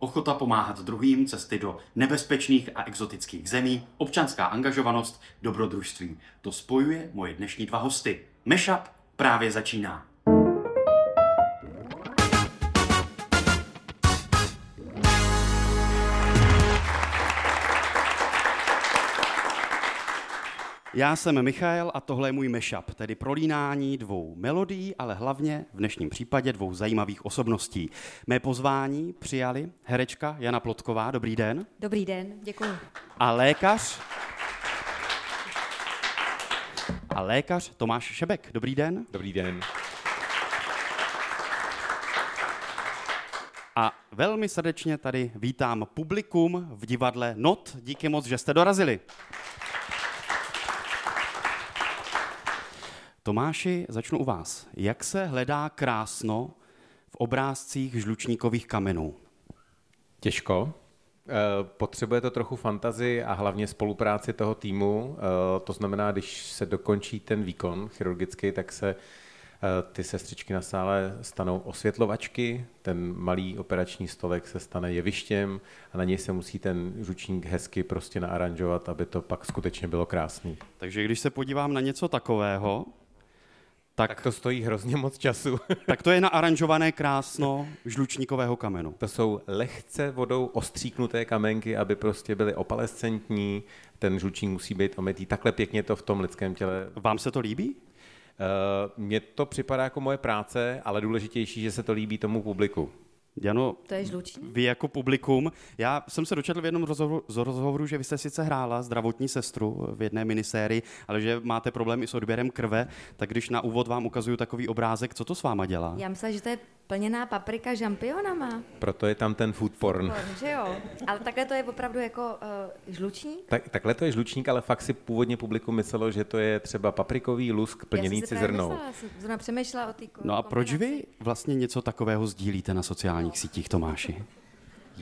ochota pomáhat druhým, cesty do nebezpečných a exotických zemí, občanská angažovanost, dobrodružství. To spojuje moje dnešní dva hosty. Meshup právě začíná. Já jsem Michal a tohle je můj mashup, tedy prolínání dvou melodií, ale hlavně v dnešním případě dvou zajímavých osobností. Mé pozvání přijali herečka Jana Plotková, dobrý den. Dobrý den, děkuji. A lékař a lékař Tomáš Šebek, dobrý den. Dobrý den. A velmi srdečně tady vítám publikum v divadle Not. Díky moc, že jste dorazili. Tomáši, začnu u vás. Jak se hledá krásno v obrázcích žlučníkových kamenů? Těžko. Eh, potřebuje to trochu fantazy a hlavně spolupráci toho týmu. Eh, to znamená, když se dokončí ten výkon chirurgický, tak se eh, ty sestřičky na sále stanou osvětlovačky, ten malý operační stolek se stane jevištěm a na něj se musí ten žučník hezky prostě naaranžovat, aby to pak skutečně bylo krásný. Takže když se podívám na něco takového, tak, tak to stojí hrozně moc času. tak to je naaranžované krásno žlučníkového kamenu. To jsou lehce vodou ostříknuté kamenky, aby prostě byly opalescentní, ten žlučník musí být omytý. Takhle pěkně to v tom lidském těle. Vám se to líbí? Uh, mně to připadá jako moje práce, ale důležitější, že se to líbí tomu publiku. Jano, to je vy jako publikum, já jsem se dočetl v jednom rozhovoru, z rozhovoru, že vy jste sice hrála zdravotní sestru v jedné minisérii, ale že máte problémy s odběrem krve, tak když na úvod vám ukazuju takový obrázek, co to s váma dělá? Já myslím, že to je plněná paprika žampionama. Proto je tam ten food porn. Food porn že jo? Ale takhle to je opravdu jako uh, žlučník? Tak, takhle to je žlučník, ale fakt si původně publikum myslelo, že to je třeba paprikový lusk plněný cizrnou. Já jsem přemýšlela o té No a proč vy vlastně něco takového sdílíte na sociálních sítích, Tomáši?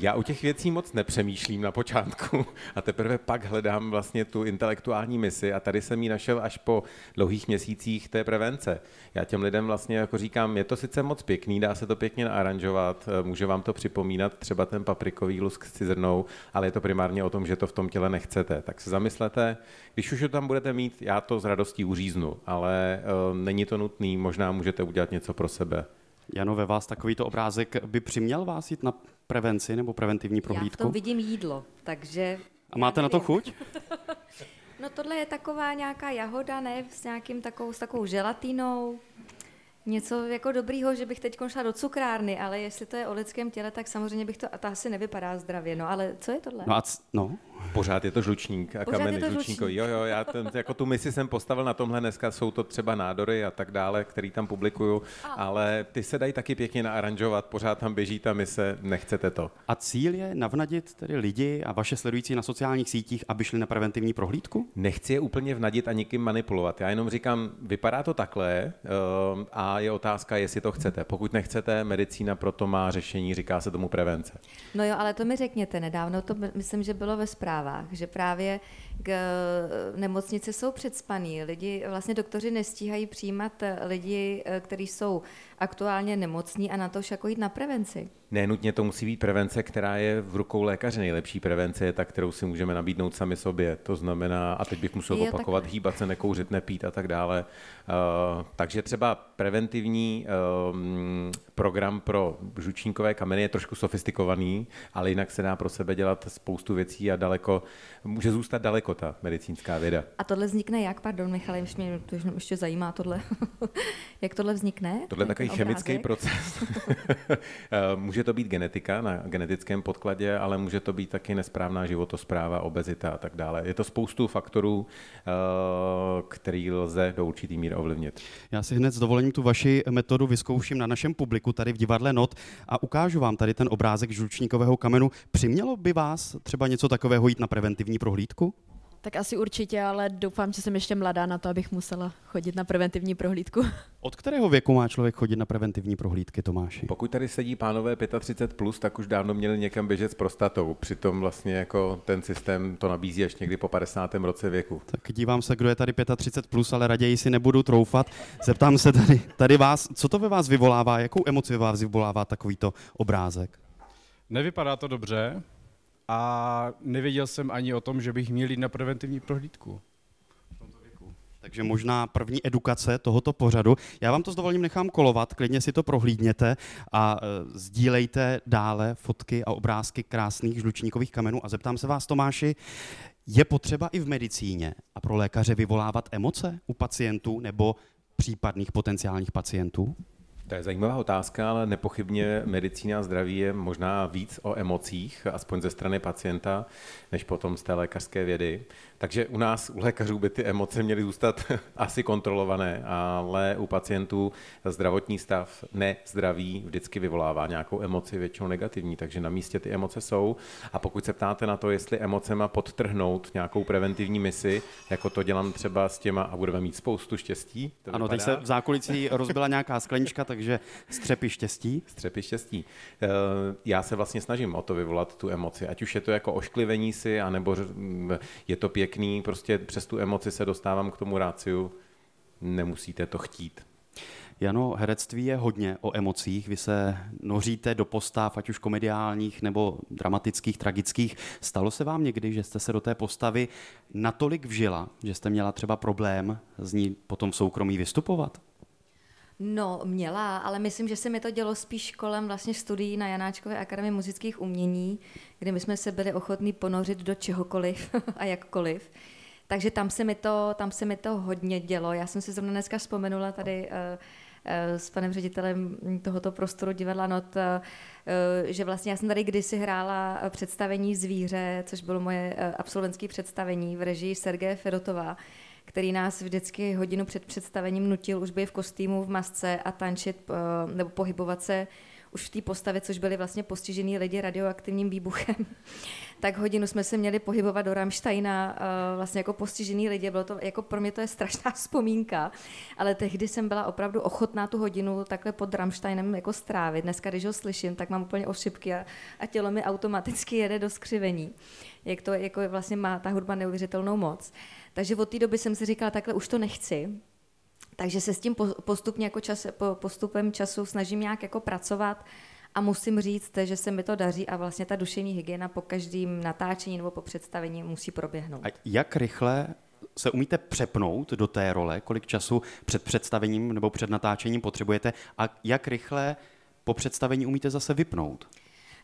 Já u těch věcí moc nepřemýšlím na počátku a teprve pak hledám vlastně tu intelektuální misi a tady jsem ji našel až po dlouhých měsících té prevence. Já těm lidem vlastně jako říkám, je to sice moc pěkný, dá se to pěkně naaranžovat, eh, může vám to připomínat třeba ten paprikový lusk s cizrnou, ale je to primárně o tom, že to v tom těle nechcete. Tak se zamyslete, když už to tam budete mít, já to s radostí uříznu, ale uh, není to nutný, možná můžete udělat něco pro sebe. Jano, ve vás takovýto obrázek by přiměl vás jít na prevenci nebo preventivní prohlídku? Já v tom vidím jídlo, takže... A máte na to chuť? no tohle je taková nějaká jahoda, ne, s nějakým takovou, s takovou želatínou, něco jako dobrýho, že bych teď šla do cukrárny, ale jestli to je o lidském těle, tak samozřejmě bych to, a to asi nevypadá zdravě, no ale co je tohle? No a c- no, Pořád je to žlučník a Pořád kameny žlučníkový. Jo, jo, já ten, jako tu misi jsem postavil na tomhle dneska, jsou to třeba nádory a tak dále, který tam publikuju, a. ale ty se dají taky pěkně naaranžovat, pořád tam běží ta mise, nechcete to. A cíl je navnadit tedy lidi a vaše sledující na sociálních sítích, aby šli na preventivní prohlídku? Nechci je úplně vnadit a nikým manipulovat. Já jenom říkám, vypadá to takhle uh, je otázka, jestli to chcete. Pokud nechcete, medicína proto má řešení, říká se tomu prevence. No jo, ale to mi řekněte nedávno, to myslím, že bylo ve zprávách, že právě k, nemocnice jsou předspaný. Lidi, vlastně doktoři nestíhají přijímat lidi, eh, kteří jsou aktuálně nemocní a na to jako jít na prevenci. Nenutně to musí být prevence, která je v rukou lékaře. Nejlepší prevence je ta, kterou si můžeme nabídnout sami sobě. To znamená, a teď bych musel opakovat, tak... hýbat se, nekouřit, nepít a tak dále. Uh, takže třeba preventivní um, program pro žučníkové kameny je trošku sofistikovaný, ale jinak se dá pro sebe dělat spoustu věcí a daleko, může zůstat daleko ta medicínská věda. A tohle vznikne jak? Pardon, Michal, mě to ještě zajímá tohle. jak tohle vznikne? Tohle je takový chemický proces. může může to být genetika na genetickém podkladě, ale může to být taky nesprávná životospráva, obezita a tak dále. Je to spoustu faktorů, eh, který lze do určitý míry ovlivnit. Já si hned s dovolením tu vaši metodu vyzkouším na našem publiku tady v divadle Not a ukážu vám tady ten obrázek žlučníkového kamenu. Přimělo by vás třeba něco takového jít na preventivní prohlídku? Tak asi určitě, ale doufám, že jsem ještě mladá na to, abych musela chodit na preventivní prohlídku. Od kterého věku má člověk chodit na preventivní prohlídky, Tomáši? Pokud tady sedí pánové 35+, plus, tak už dávno měli někam běžet s prostatou. Přitom vlastně jako ten systém to nabízí až někdy po 50. roce věku. Tak dívám se, kdo je tady 35+, plus, ale raději si nebudu troufat. Zeptám se tady, tady vás, co to ve vás vyvolává, jakou emoci ve vás vyvolává takovýto obrázek? Nevypadá to dobře a nevěděl jsem ani o tom, že bych měl jít na preventivní prohlídku. Takže možná první edukace tohoto pořadu. Já vám to s dovolením nechám kolovat, klidně si to prohlídněte a e, sdílejte dále fotky a obrázky krásných žlučníkových kamenů. A zeptám se vás, Tomáši, je potřeba i v medicíně a pro lékaře vyvolávat emoce u pacientů nebo případných potenciálních pacientů? To je zajímavá otázka, ale nepochybně medicína a zdraví je možná víc o emocích, aspoň ze strany pacienta, než potom z té lékařské vědy. Takže u nás, u lékařů, by ty emoce měly zůstat asi kontrolované, ale u pacientů zdravotní stav nezdraví vždycky vyvolává nějakou emoci, většinou negativní, takže na místě ty emoce jsou. A pokud se ptáte na to, jestli emocema podtrhnout nějakou preventivní misi, jako to dělám třeba s těma a budeme mít spoustu štěstí. To ano, vypadá. teď se v zákulicí rozbila nějaká sklenička, takže střepy štěstí. Střepy štěstí. Eh, já se vlastně snažím o to vyvolat tu emoci, ať už je to jako ošklivení si, anebo je to pěkný pěkný, prostě přes tu emoci se dostávám k tomu ráciu, nemusíte to chtít. Jano, herectví je hodně o emocích. Vy se noříte do postav, ať už komediálních nebo dramatických, tragických. Stalo se vám někdy, že jste se do té postavy natolik vžila, že jste měla třeba problém z ní potom v soukromí vystupovat? No, měla, ale myslím, že se mi to dělo spíš kolem vlastně studií na Janáčkové akademii muzických umění, kde my jsme se byli ochotní ponořit do čehokoliv a jakkoliv. Takže tam se, mi to, tam se mi to hodně dělo. Já jsem si zrovna dneska vzpomenula tady uh, uh, s panem ředitelem tohoto prostoru divadla Not, uh, že vlastně já jsem tady kdysi hrála představení Zvíře, což bylo moje absolventské představení v režii Sergeje Fedotová který nás vždycky hodinu před představením nutil už být v kostýmu, v masce a tančit eh, nebo pohybovat se už v té postavě, což byli vlastně postižený lidi radioaktivním výbuchem, tak hodinu jsme se měli pohybovat do Rammsteina eh, vlastně jako postižený lidi. Bylo to, jako pro mě to je strašná vzpomínka, ale tehdy jsem byla opravdu ochotná tu hodinu takhle pod Rammsteinem jako strávit. Dneska, když ho slyším, tak mám úplně ošipky a, a tělo mi automaticky jede do skřivení. Jak to jako vlastně má ta hudba neuvěřitelnou moc. Takže od té doby jsem si říkala, takhle už to nechci. Takže se s tím postupně jako čas, postupem času snažím nějak jako pracovat a musím říct, že se mi to daří a vlastně ta duševní hygiena po každém natáčení nebo po představení musí proběhnout. A jak rychle se umíte přepnout do té role, kolik času před představením nebo před natáčením potřebujete a jak rychle po představení umíte zase vypnout?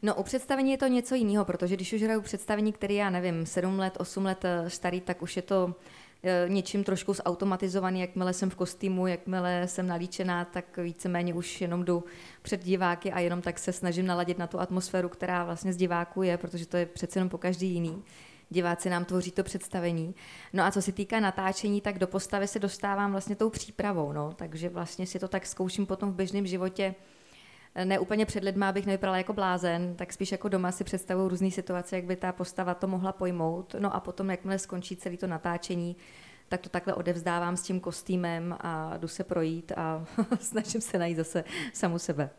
No u představení je to něco jiného, protože když už hraju představení, který já nevím, 7 let, 8 let eh, starý, tak už je to eh, něčím trošku zautomatizovaný, jakmile jsem v kostýmu, jakmile jsem nalíčená, tak víceméně už jenom jdu před diváky a jenom tak se snažím naladit na tu atmosféru, která vlastně z diváků je, protože to je přece jenom po každý jiný. Diváci nám tvoří to představení. No a co se týká natáčení, tak do postavy se dostávám vlastně tou přípravou, no, takže vlastně si to tak zkouším potom v běžném životě ne úplně před lidmi, abych nevypadala jako blázen, tak spíš jako doma si představuju různé situace, jak by ta postava to mohla pojmout. No a potom, jakmile skončí celé to natáčení, tak to takhle odevzdávám s tím kostýmem a jdu se projít a snažím se najít zase samu sebe.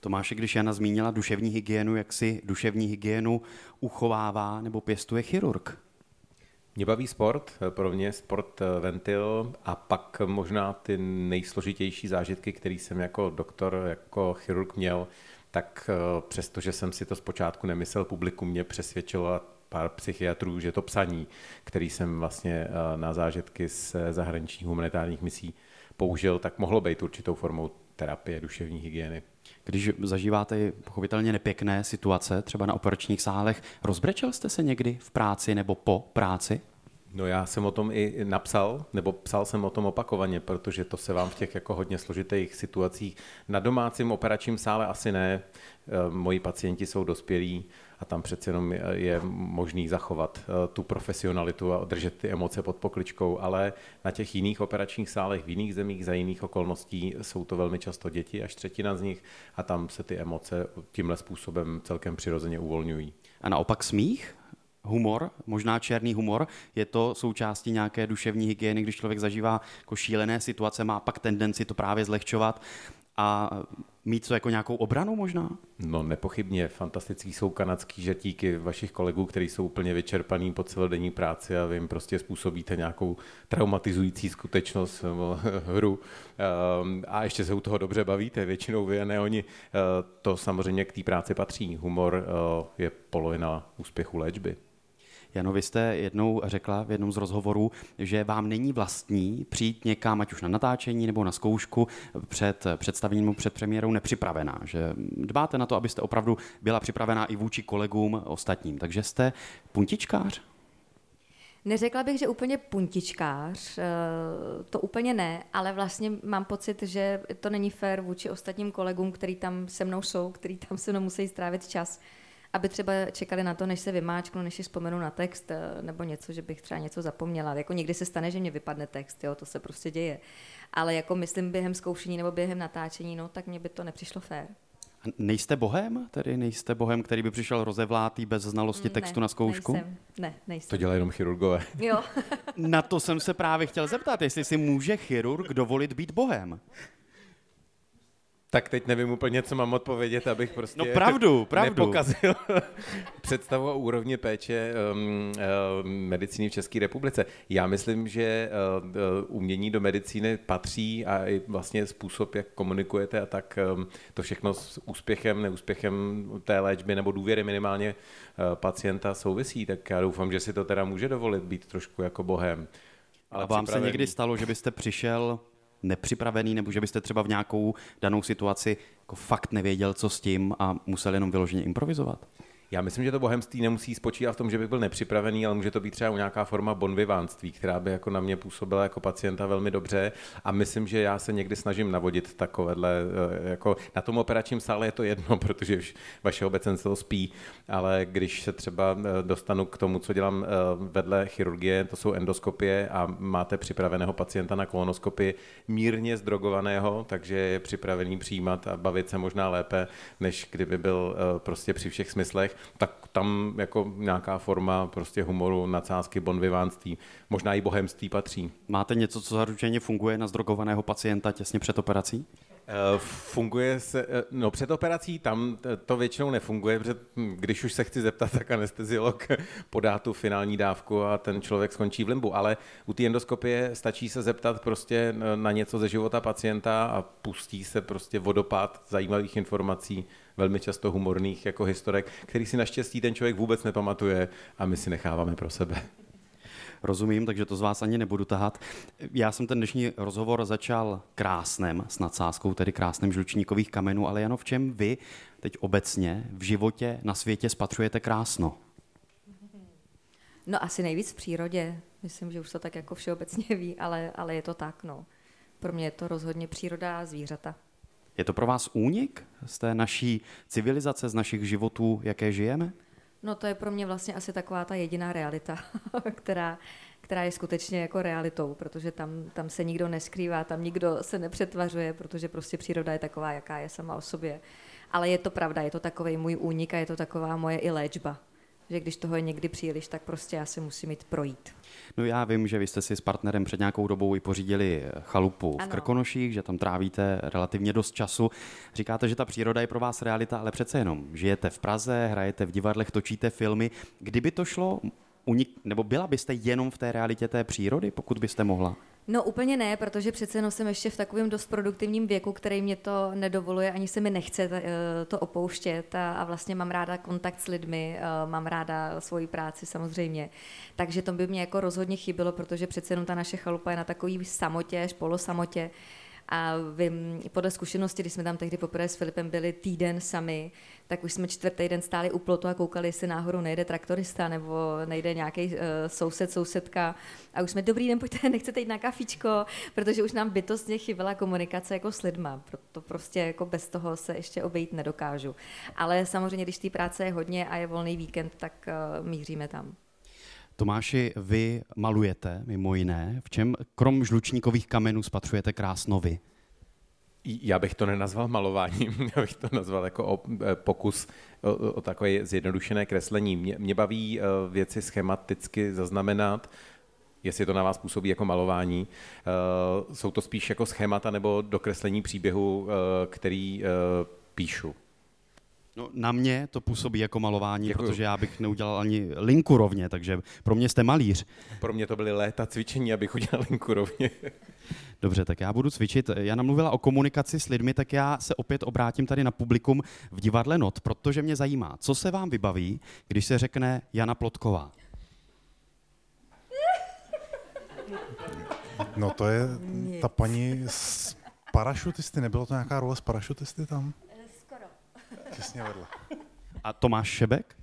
Tomáše, když Jana zmínila duševní hygienu, jak si duševní hygienu uchovává nebo pěstuje chirurg? Mě baví sport, pro mě sport eh, ventil a pak možná ty nejsložitější zážitky, které jsem jako doktor, jako chirurg měl, tak eh, přestože jsem si to zpočátku nemyslel, publikum mě přesvědčilo pár psychiatrů, že to psaní, který jsem vlastně eh, na zážitky z zahraničních humanitárních misí použil, tak mohlo být určitou formou terapie duševní hygieny. Když zažíváte pochopitelně nepěkné situace, třeba na operačních sálech, rozbrečel jste se někdy v práci nebo po práci? No já jsem o tom i napsal, nebo psal jsem o tom opakovaně, protože to se vám v těch jako hodně složitých situacích na domácím operačním sále asi ne. Eh, moji pacienti jsou dospělí a tam přece jenom je možný zachovat eh, tu profesionalitu a držet ty emoce pod pokličkou, ale na těch jiných operačních sálech v jiných zemích za jiných okolností jsou to velmi často děti, až třetina z nich a tam se ty emoce tímhle způsobem celkem přirozeně uvolňují. A naopak smích? Humor, možná černý humor, je to součástí nějaké duševní hygieny, když člověk zažívá jako šílené situace, má pak tendenci to právě zlehčovat a mít to jako nějakou obranu možná? No nepochybně, fantastický jsou kanadský žertíky vašich kolegů, kteří jsou úplně vyčerpaný po celodenní práci a vy jim prostě způsobíte nějakou traumatizující skutečnost hru ehm, a ještě se u toho dobře bavíte, většinou vy a ne oni. Eh, to samozřejmě k té práci patří. Humor eh, je polovina úspěchu léčby. Jano, vy jste jednou řekla v jednom z rozhovorů, že vám není vlastní přijít někam, ať už na natáčení nebo na zkoušku před představením před premiérou nepřipravená. Že dbáte na to, abyste opravdu byla připravená i vůči kolegům ostatním. Takže jste puntičkář? Neřekla bych, že úplně puntičkář, eh, to úplně ne, ale vlastně mám pocit, že to není fér vůči ostatním kolegům, který tam se mnou jsou, který tam se mnou musí strávit čas aby třeba čekali na to, než se vymáčknu, než si vzpomenu na text eh, nebo něco, že bych třeba něco zapomněla. Jako někdy se stane, že mě vypadne text, jo, to se prostě děje. Ale jako myslím během zkoušení nebo během natáčení, no tak mně by to nepřišlo fér. Nejste bohem? Tedy nejste bohem, který by přišel rozevlátý bez znalosti mm, textu ne, na zkoušku? Nejsem. Ne, nejsem. To dělají jenom chirurgové. Jo. na to jsem se právě chtěl zeptat, jestli si může chirurg dovolit být bohem. Tak teď nevím úplně, co mám odpovědět, abych prostě no pravdu, pravdu. nepokazil představu o úrovni péče um, uh, medicíny v České republice. Já myslím, že uh, umění do medicíny patří a i vlastně způsob, jak komunikujete a tak um, to všechno s úspěchem, neúspěchem té léčby nebo důvěry minimálně uh, pacienta souvisí. Tak já doufám, že si to teda může dovolit být trošku jako bohem. Ale a vám připravený. se někdy stalo, že byste přišel nepřipravený, nebo že byste třeba v nějakou danou situaci jako fakt nevěděl, co s tím a musel jenom vyloženě improvizovat? Já myslím, že to bohemství nemusí spočívat v tom, že bych byl nepřipravený, ale může to být třeba nějaká forma bonvivánství, která by jako na mě působila jako pacienta velmi dobře. A myslím, že já se někdy snažím navodit takovéhle, eh, jako na tom operačním sále je to jedno, protože už vaše obecenstvo spí, ale když se třeba eh, dostanu k tomu, co dělám eh, vedle chirurgie, to jsou endoskopie a máte připraveného pacienta na kolonoskopii mírně zdrogovaného, takže je připravený přijímat a bavit se možná lépe, než kdyby byl prostě při všech smyslech, tak tam jako nějaká forma prostě humoru, nadsázky, bonvivánství, možná i bohemství patří. Máte něco, co zaručeně funguje na zdrogovaného pacienta těsně před operací? Eh, funguje se, eh, no před operací tam to většinou nefunguje, protože hm, když už se chci zeptat, tak anesteziolog podá tu finální dávku a ten člověk skončí v limbu, ale u té endoskopie stačí se zeptat prostě na něco ze života pacienta a pustí se prostě vodopád zajímavých informací, velmi často humorných jako historek, který si naštěstí ten člověk vůbec nepamatuje a my si necháváme pro sebe. Rozumím, takže to z vás ani nebudu tahat. Já jsem ten dnešní rozhovor začal krásným, s nadsázkou, tedy krásným žlučníkových kamenů, ale jenom v čem vy teď obecně v životě na světě spatřujete krásno? No asi nejvíc v přírodě. Myslím, že už to tak jako všeobecně ví, ale, ale je to tak, no. Pro mě je to rozhodně příroda a zvířata. Je to pro vás únik z té naší civilizace, z našich životů, jaké žijeme? No to je pro mě vlastně asi taková ta jediná realita, která, která je skutečně jako realitou, protože tam, tam se nikdo neskrývá, tam nikdo se nepřetvařuje, protože prostě příroda je taková, jaká je sama o sobě. Ale je to pravda, je to takový můj únik a je to taková moje i léčba že když toho je někdy příliš, tak prostě já se musím mít projít. No já vím, že vy jste si s partnerem před nějakou dobou i pořídili chalupu ano. v Krkonoších, že tam trávíte relativně dost času. Říkáte, že ta příroda je pro vás realita, ale přece jenom žijete v Praze, hrajete v divadlech, točíte filmy. Kdyby to šlo, unik, nebo byla byste jenom v té realitě té přírody, pokud byste mohla? No úplně ne, protože přece jenom jsem ještě v takovém dost produktivním věku, který mě to nedovoluje, ani se mi nechce eh, to opouštět a, vlastně mám ráda kontakt s lidmi, eh, mám ráda svoji práci samozřejmě. Takže to by mě jako rozhodně chybilo, protože přece jenom ta naše chalupa je na takový samotě, polosamotě, a vím, podle zkušenosti, když jsme tam tehdy poprvé s Filipem byli týden sami, tak už jsme čtvrtý den stáli u plotu a koukali, jestli náhodou nejde traktorista nebo nejde nějaký uh, soused, sousedka. A už jsme, dobrý den, pojďte, nechcete jít na kafičko, protože už nám bytostně chyběla komunikace jako s lidma. Proto prostě jako bez toho se ještě obejít nedokážu. Ale samozřejmě, když té práce je hodně a je volný víkend, tak uh, míříme tam. Tomáši, vy malujete mimo jiné. V čem krom žlučníkových kamenů spatřujete krásno vy? Já bych to nenazval malováním, já bych to nazval jako o, e, pokus o, o takové zjednodušené kreslení. Mě, mě baví e, věci schematicky zaznamenat, jestli to na vás působí jako malování. Uh, jsou to spíš jako schémata nebo dokreslení příběhu, který píšu. No, na mě to působí jako malování, Děkuju. protože já bych neudělal ani linku rovně, takže pro mě jste malíř. Pro mě to byly léta cvičení, abych udělal linku rovně. Dobře, tak já budu cvičit. Jana mluvila o komunikaci s lidmi, tak já se opět obrátím tady na publikum v divadle Not, protože mě zajímá, co se vám vybaví, když se řekne Jana Plotková. No to je ta paní z parašutisty, nebylo to nějaká role z parašutisty tam? Těsně vedle. A Tomáš Šebek?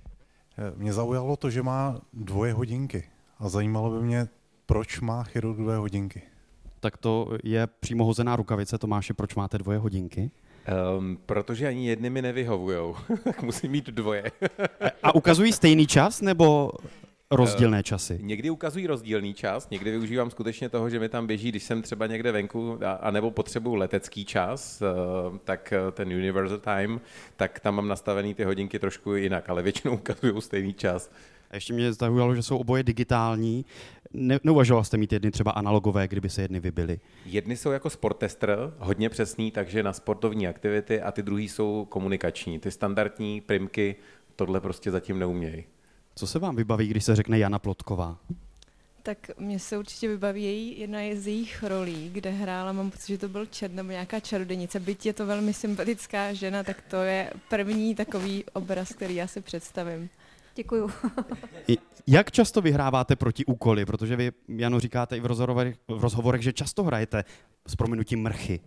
Eh, mě zaujalo to, že má dvoje hodinky. A zajímalo by mě, proč má chirurg dvoje hodinky. Tak to je přímo hozená rukavice. Tomáši, proč máte dvoje hodinky? Um, protože ani jedny mi nevyhovujou, tak musím mít dvoje. A ukazují stejný čas, nebo rozdílné časy? Uh, někdy ukazují rozdílný čas, někdy využívám skutečně toho, že mi tam běží, když jsem třeba někde venku, a, nebo potřebuju letecký čas, uh, tak uh, ten Universal Time, tak tam mám nastavený ty hodinky trošku jinak, ale většinou ukazují stejný čas. A ještě mě zaujalo, že jsou oboje digitální. Ne, neuvažoval jste mít jedny třeba analogové, kdyby se jedny vybily? Jedny jsou jako sportestr, hodně přesný, takže na sportovní aktivity a ty druhý jsou komunikační. Ty standardní primky tohle prostě zatím neumějí. Co se vám vybaví, když se řekne Jana Plotková? Tak mě se určitě vybaví její, jedna z jejich rolí, kde hrála, mám pocit, že to byl čet nebo nějaká čarodějnice. Byť je to velmi sympatická žena, tak to je první takový obraz, který já si představím. Děkuju. Jak často vyhráváte proti úkoly? Protože vy, Jano, říkáte i v rozhovorech, v rozhovorech že často hrajete s prominutím mrchy.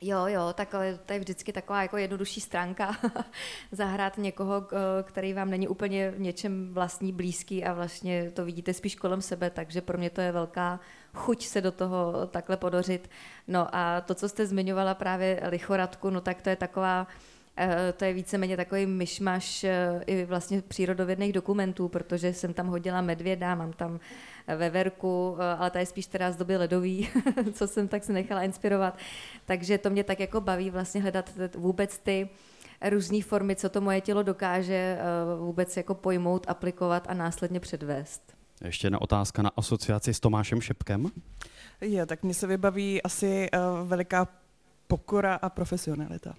Jo, jo, tak to je vždycky taková jako jednodušší stránka zahrát někoho, který vám není úplně v něčem vlastní blízký a vlastně to vidíte spíš kolem sebe, takže pro mě to je velká chuť se do toho takhle podořit. No a to, co jste zmiňovala právě lichoradku, no tak to je taková Eh, to je víceméně takový myšmaš eh, i vlastně přírodovědných dokumentů, protože jsem tam hodila medvěda, mám tam eh, veverku, ale ta je spíš teda z doby ledový, co jsem tak se nechala inspirovat. Takže to mě tak jako baví vlastně hledat vůbec ty různé formy, co to moje tělo dokáže vůbec jako pojmout, aplikovat a následně předvést. Ještě jedna otázka na asociaci s Tomášem Šepkem. Je, tak mně se vybaví asi uh, veliká pokora a profesionalita.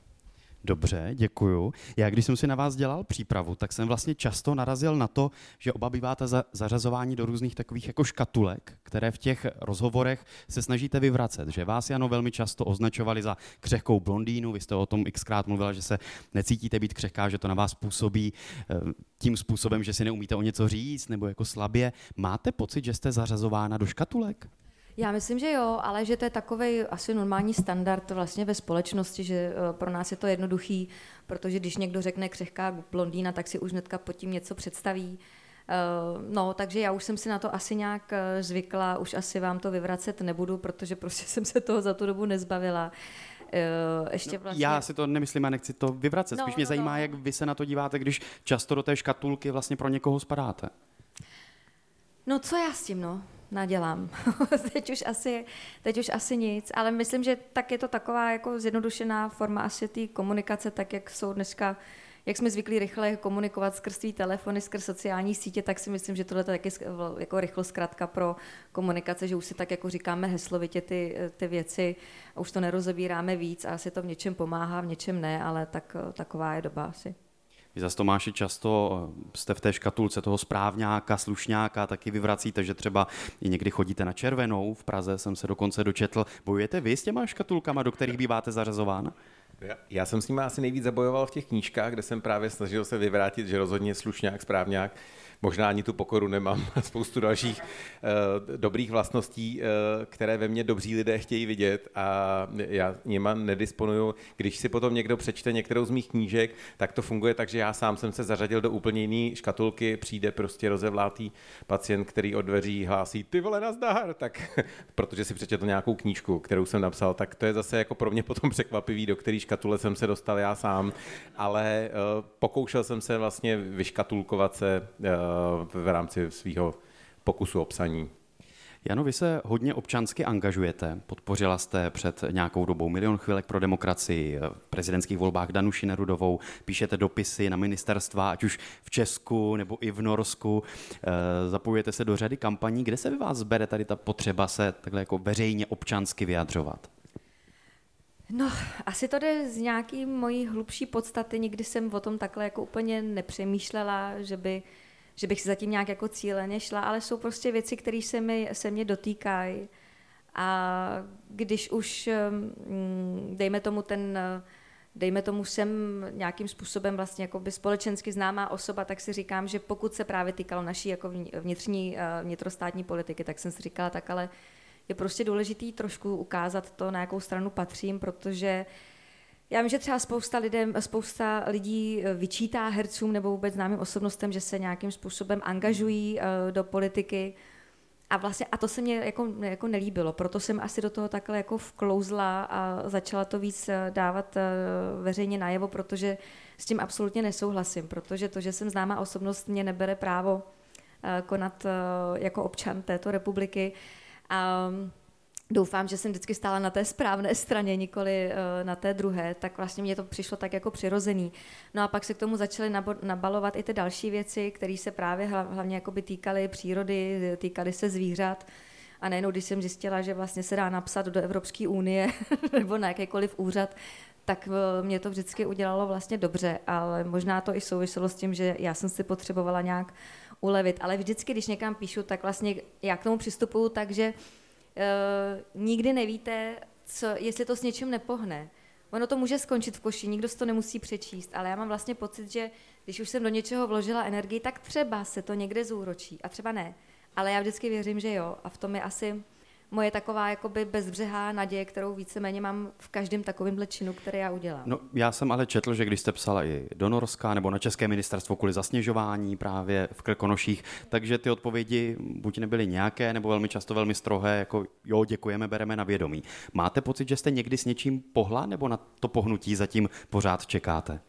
Dobře, děkuju. Já když jsem si na vás dělal přípravu, tak jsem vlastně často narazil na to, že oba býváte za, zařazování do různých takových jako škatulek, které v těch rozhovorech se snažíte vyvracet. Že vás, Jano, velmi často označovali za křehkou blondýnu, vy jste o tom xkrát mluvila, že se necítíte být křehká, že to na vás působí eh, tím způsobem, že si neumíte o něco říct nebo jako slabě. Máte pocit, že jste zařazována do škatulek? Já myslím, že jo, ale že to je takový asi normální standard vlastně ve společnosti, že eh, pro nás je to jednoduchý, protože když někdo řekne křehká blondýna, tak si už hnedka pod tím něco představí. Eh, no, takže já už jsem si na to asi nějak eh, zvykla, už asi vám to vyvracet nebudu, protože prostě jsem se toho za tu dobu nezbavila. Ještě no, vlastně... Já si to nemyslím a nechci to vyvracet. No, Spíš mě no, zajímá, no. jak vy se na to díváte, když často do té škatulky vlastně pro někoho spadáte. No co já s tím, no? Nadělám. teď, už asi, teď už asi nic, ale myslím, že tak je to taková jako zjednodušená forma asi té komunikace, tak jak jsou dneska jak jsme zvyklí rychle komunikovat skrz tvý telefony, skrz sociální sítě, tak si myslím, že tohle je taky jako rychlo zkrátka pro komunikace, že už si tak jako říkáme heslovitě ty, ty věci a už to nerozebíráme víc a asi to v něčem pomáhá, v něčem ne, ale tak, taková je doba asi. Vy zase Tomáši často eh, jste v té škatulce toho správňáka, slušňáka, taky vyvracíte, že třeba i někdy chodíte na červenou, v Praze jsem se dokonce dočetl. Bojujete vy s těma škatulkama, do kterých býváte zařazována? Já jsem s nimi asi nejvíc zabojoval v těch knížkách, kde jsem právě snažil se vyvrátit, že rozhodně slušňák, správňák možná ani tu pokoru nemám spoustu dalších uh, dobrých vlastností, uh, které ve mně dobří lidé chtějí vidět a já nima nedisponuju. Když si potom někdo přečte některou z mých knížek, tak to funguje tak, že já sám jsem se zařadil do úplně jiné škatulky, přijde prostě rozevlátý pacient, který od dveří hlásí ty vole nazdar, tak protože si přečetl nějakou knížku, kterou jsem napsal, tak to je zase jako pro mě potom překvapivý, do který škatule jsem se dostal já sám, ale uh, pokoušel jsem se vlastně vyškatulkovat se v rámci svého pokusu o psaní. Jano, vy se hodně občansky angažujete. Podpořila jste před nějakou dobou Milion chvilek pro demokracii, v prezidentských volbách Danuši Nerudovou, píšete dopisy na ministerstva, ať už v Česku nebo i v Norsku. Eh, zapojujete se do řady kampaní. Kde se vy vás bere tady ta potřeba se takhle jako veřejně občansky vyjadřovat? No, asi to jde z nějaký mojí hlubší podstaty. Nikdy jsem o tom takhle jako úplně nepřemýšlela, že by že bych si zatím nějak jako cíleně šla, ale jsou prostě věci, které se, mi, se mě dotýkají. A když už, mm, dejme tomu ten, dejme tomu jsem nějakým způsobem vlastně jako by společensky známá osoba, tak si říkám, že pokud se právě týkalo naší jako vnitřní, eh, vnitrostátní politiky, tak jsem si říkala, tak ale je prostě důležitý trošku ukázat to, na jakou stranu patřím, protože uh, já vím, že třeba spousta, lidem, spousta lidí eh, vyčítá hercům nebo vůbec známým osobnostem, že se nějakým způsobem angažují uh, do politiky. A vlastně a to se mně jako, jako nelíbilo, proto jsem asi do toho takhle jako vklouzla a začala to víc eh, dávat veřejně najevo, protože s tím absolutně nesouhlasím, protože to, že jsem známá osobnost, mě nebere právo konat jako občan této republiky. Um, doufám, že jsem vždycky stála na té správné straně, nikoli uh, na té druhé, tak vlastně mě to přišlo tak jako přirozený. No a pak se k tomu začaly nabalovat i ty další věci, které se právě hlavně týkaly přírody, týkaly se zvířat. A nejenom, když jsem zjistila, že vlastně se dá napsat do Evropské unie nebo na jakýkoliv úřad, tak eh, mě to vždycky udělalo vlastně dobře, ale možná to i souviselo s tím, že já jsem si potřebovala nějak ulevit. Ale vždycky, když někam píšu, tak vlastně já k tomu přistupuju tak, že uh, nikdy nevíte, co, jestli to s něčím nepohne. Ono to může skončit v koši, nikdo to nemusí přečíst, ale já mám vlastně pocit, že když už jsem do něčeho vložila energii, tak třeba se to někde zúročí a třeba ne. Ale já vždycky věřím, že jo a v tom je asi moje taková jakoby bezbřehá naděje, kterou víceméně mám v každém takovém činu, který já udělám. No, já jsem ale četl, že když jste psala i do Norska nebo na České ministerstvo kvůli zasněžování právě v Krkonoších, takže ty odpovědi buď nebyly nějaké, nebo velmi často velmi strohé, jako jo, děkujeme, bereme na vědomí. Máte pocit, že jste někdy s něčím pohla, nebo na to pohnutí zatím pořád čekáte?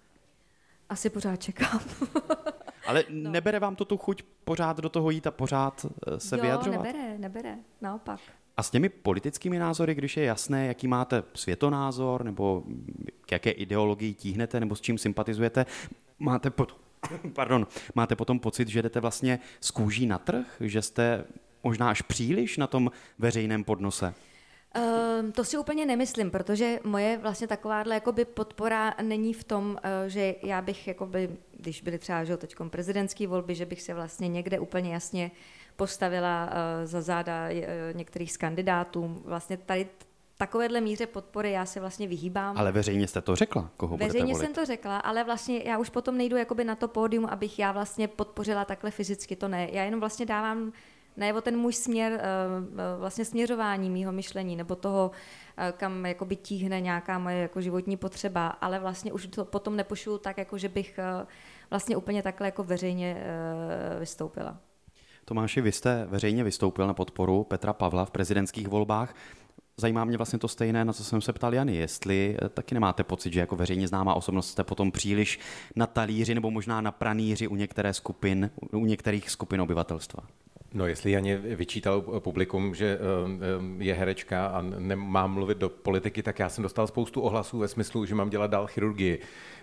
Asi pořád čekám. Ale no. nebere vám to tu chuť pořád do toho jít a pořád eh, se jo, vyjadřovat? nebere, nebere, naopak. A s těmi politickými názory, když je jasné, jaký máte světonázor, nebo k jaké ideologii tíhnete, nebo s čím sympatizujete, máte, pot, pardon, máte potom pocit, že jdete vlastně z kůží na trh, že jste možná až příliš na tom veřejném podnose? Uh, to si úplně nemyslím, protože moje vlastně takováhle jakoby podpora není v tom, uh, že já bych, jakoby, když byly třeba teď prezidentské volby, že bych se vlastně někde úplně jasně postavila uh, za záda uh, některých z kandidátů. Vlastně tady takovéhle míře podpory já se vlastně vyhýbám. Ale veřejně jste to řekla, koho Veřejně volit? jsem to řekla, ale vlastně já už potom nejdu jakoby na to pódium, abych já vlastně podpořila takhle fyzicky, to ne. Já jenom vlastně dávám najevo ten můj směr, eh, vlastně směřování mýho myšlení, nebo toho, kam jakoby tíhne nějaká moje jako životní potřeba, ale vlastně už to potom nepošlu tak, jako že bych vlastně úplně takhle jako veřejně vystoupila. Tomáši, vy jste veřejně vystoupil na podporu Petra Pavla v prezidentských volbách. Zajímá mě vlastně to stejné, na co jsem se ptal Jany, jestli eh, taky nemáte pocit, že jako veřejně známá osobnost jste potom příliš na talíři nebo možná na pranýři u některé skupin, u některých skupin obyvatelstva. No, jestli Janě vyčítal publikum, že eh, eh, je herečka a nemá mluvit do politiky, tak já jsem dostal spoustu ohlasů ve smyslu, že mám dělat dál chirurgii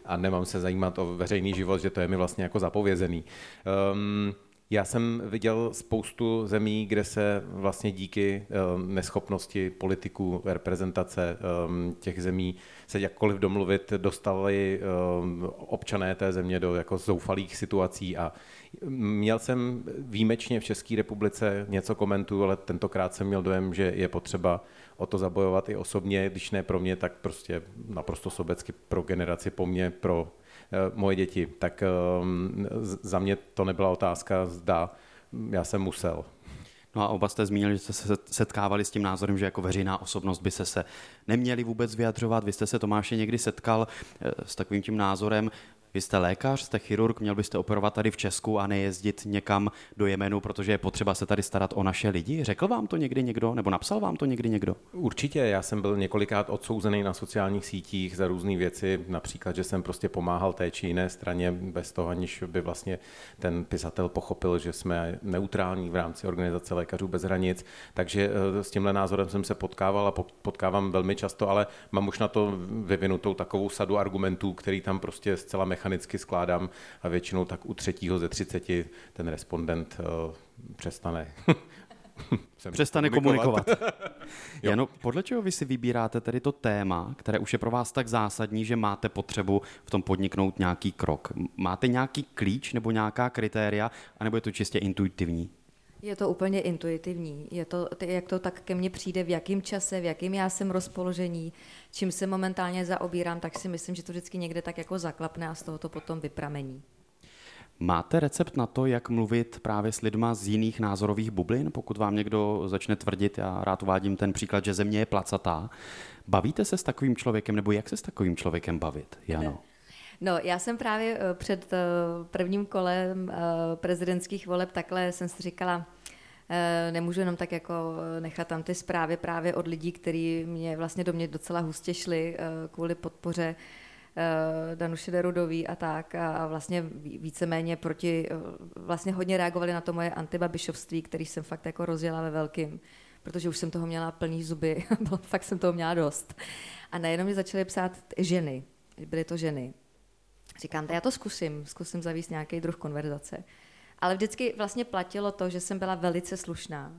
a nemám se zajímat o veřejný život, že to je mi vlastně jako zapovězený. Um, já jsem viděl spoustu zemí, kde se vlastně díky um, neschopnosti politiků, reprezentace um, těch zemí se jakkoliv domluvit, dostali um, občané té země do jako zoufalých situací a měl jsem výjimečně v České republice něco komentu, ale tentokrát jsem měl dojem, že je potřeba o to zabojovat i osobně, když ne pro mě, tak prostě naprosto sobecky pro generaci po mně, pro Eh, moje děti. Tak ehm, za mě to nebyla otázka, zda já jsem musel. No a oba jste zmínili, že jste se setkávali s tím názorem, že jako veřejná osobnost by se se neměli vůbec vyjadřovat. Vy jste se, Tomáše, někdy setkal eh, s takovým tím názorem, Vy jste lékař, jste chirurg, měl byste operovat tady v Česku a nejezdit někam do Jemenu, protože je potřeba se tady starat o naše lidi. Řekl vám to někdy někdo, nebo napsal vám to někdy někdo? Určitě, já jsem byl několikrát odsouzený na sociálních sítích za různé věci, například, že jsem prostě pomáhal té či jiné straně bez toho, aniž by vlastně ten pisatel pochopil, že jsme neutrální v rámci organizace Lékařů bez hranic. Takže eh, s tímhle názorem jsem se potkával a potkávám velmi často, ale mám už na to vyvinutou takovou sadu argumentů, který tam prostě zcela mechanicky skládám a většinou tak u třetího ze třiceti ten respondent uh, přestane Přestane komunikovat. komunikovat. Jano, podle čeho vy si vybíráte tedy to téma, které už je pro vás tak zásadní, že máte potřebu v tom podniknout nějaký krok? Máte nějaký klíč nebo nějaká kritéria, anebo je to čistě intuitivní? Je to úplně intuitivní. Je to, jak to tak ke mně přijde, v jakém čase, v jakém já jsem rozpoložení, čím se momentálně zaobírám, tak si myslím, že to vždycky někde tak jako zaklapne a z toho to potom vypramení. Máte recept na to, jak mluvit právě s lidma z jiných názorových bublin? Pokud vám někdo začne tvrdit, já rád uvádím ten příklad, že země je placatá, bavíte se s takovým člověkem nebo jak se s takovým člověkem bavit? Jano. No, já jsem právě eh, před eh, prvním kolem eh, prezidentských voleb takhle jsem si říkala, nemůžu jenom tak jako nechat tam ty zprávy právě od lidí, kteří mě vlastně do mě docela hustě šli kvůli podpoře Danuše Derudový a tak a vlastně víceméně proti, vlastně hodně reagovali na to moje antibabišovství, který jsem fakt jako rozjela ve velkým, protože už jsem toho měla plný zuby, fakt jsem toho měla dost. A najednou mi začaly psát ženy, byly to ženy. Říkám, já to zkusím, zkusím zavíst nějaký druh konverzace. Ale vždycky vlastně platilo to, že jsem byla velice slušná.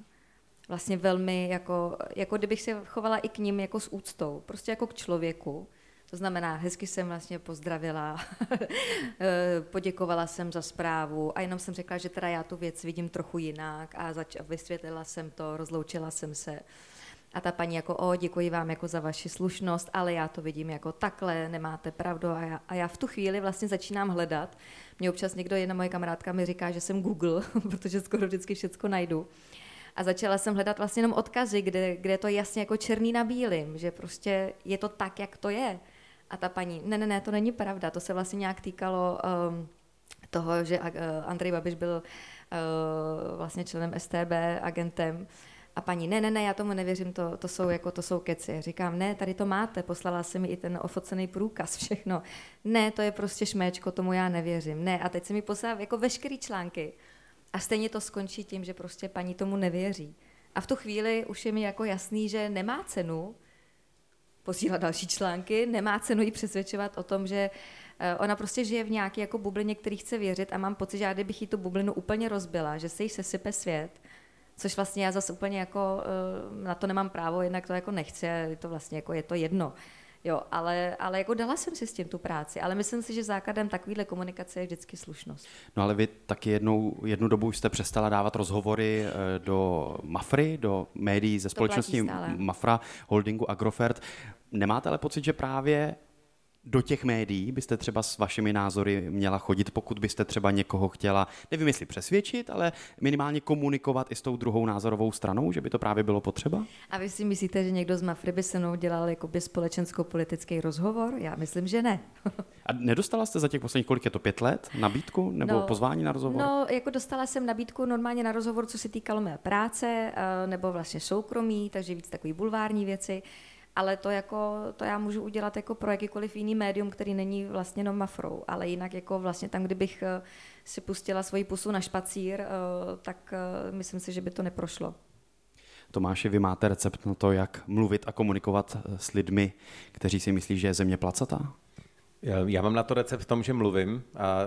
Vlastně velmi, jako, jako kdybych se chovala i k ním jako s úctou, prostě jako k člověku. To znamená, hezky jsem vlastně pozdravila, poděkovala jsem za zprávu a jenom jsem řekla, že teda já tu věc vidím trochu jinak a zač- vysvětlila jsem to, rozloučila jsem se. A ta paní jako, o, děkuji vám jako za vaši slušnost, ale já to vidím jako takhle, nemáte pravdu. A já, a já v tu chvíli vlastně začínám hledat. Mě občas někdo, jedna moje kamarádka mi říká, že jsem Google, protože skoro vždycky všechno najdu. A začala jsem hledat vlastně jenom odkazy, kde, kde je to jasně jako černý na bílým, že prostě je to tak, jak to je. A ta paní, ne, ne, ne, to není pravda, to se vlastně nějak týkalo um, toho, že uh, Andrej Babiš byl uh, vlastně členem STB, agentem, a paní, ne, ne, ne, já tomu nevěřím, to, to, jsou, jako, to jsou keci. Říkám, ne, tady to máte, poslala si mi i ten ofocený průkaz, všechno. Ne, to je prostě šméčko, tomu já nevěřím. Ne, a teď se mi poslala jako veškerý články. A stejně to skončí tím, že prostě paní tomu nevěří. A v tu chvíli už je mi jako jasný, že nemá cenu posílat další články, nemá cenu jí přesvědčovat o tom, že eh, ona prostě žije v nějaké jako bublině, který chce věřit a mám pocit, že já kdybych jí tu bublinu úplně rozbila, že se jí sesype svět, což vlastně já zase úplně jako eh, na to nemám právo, jednak to jako nechci, je to vlastně jako je to jedno. Jo, ale, ale jako dala jsem si s tím tu práci, ale myslím si, že základem takovéhle komunikace je vždycky slušnost. No ale vy taky jednou, jednu dobu jste přestala dávat rozhovory eh, do Mafry, do médií ze společnosti Mafra, holdingu Agrofert. Nemáte ale pocit, že právě do těch médií byste třeba s vašimi názory měla chodit, pokud byste třeba někoho chtěla, nevím jestli přesvědčit, ale minimálně komunikovat i s tou druhou názorovou stranou, že by to právě bylo potřeba? A vy si myslíte, že někdo z Mafry by se mnou dělal jakoby společensko-politický rozhovor? Já myslím, že ne. A nedostala jste za těch posledních kolik je to pět let nabídku nebo no, pozvání na rozhovor? No, jako dostala jsem nabídku normálně na rozhovor, co se týkalo mé práce eh, nebo vlastně soukromí, takže víc takový bulvární věci ale to, jako, to já můžu udělat jako pro jakýkoliv jiný médium, který není vlastně jenom mafrou, ale jinak jako vlastně tam, kdybych eh, si pustila svoji pusu na špacír, eh, tak eh, myslím si, že by to neprošlo. Tomáši, vy máte recept na to, jak mluvit a komunikovat s lidmi, kteří si myslí, že je země placatá? Já mám na to recept v tom, že mluvím a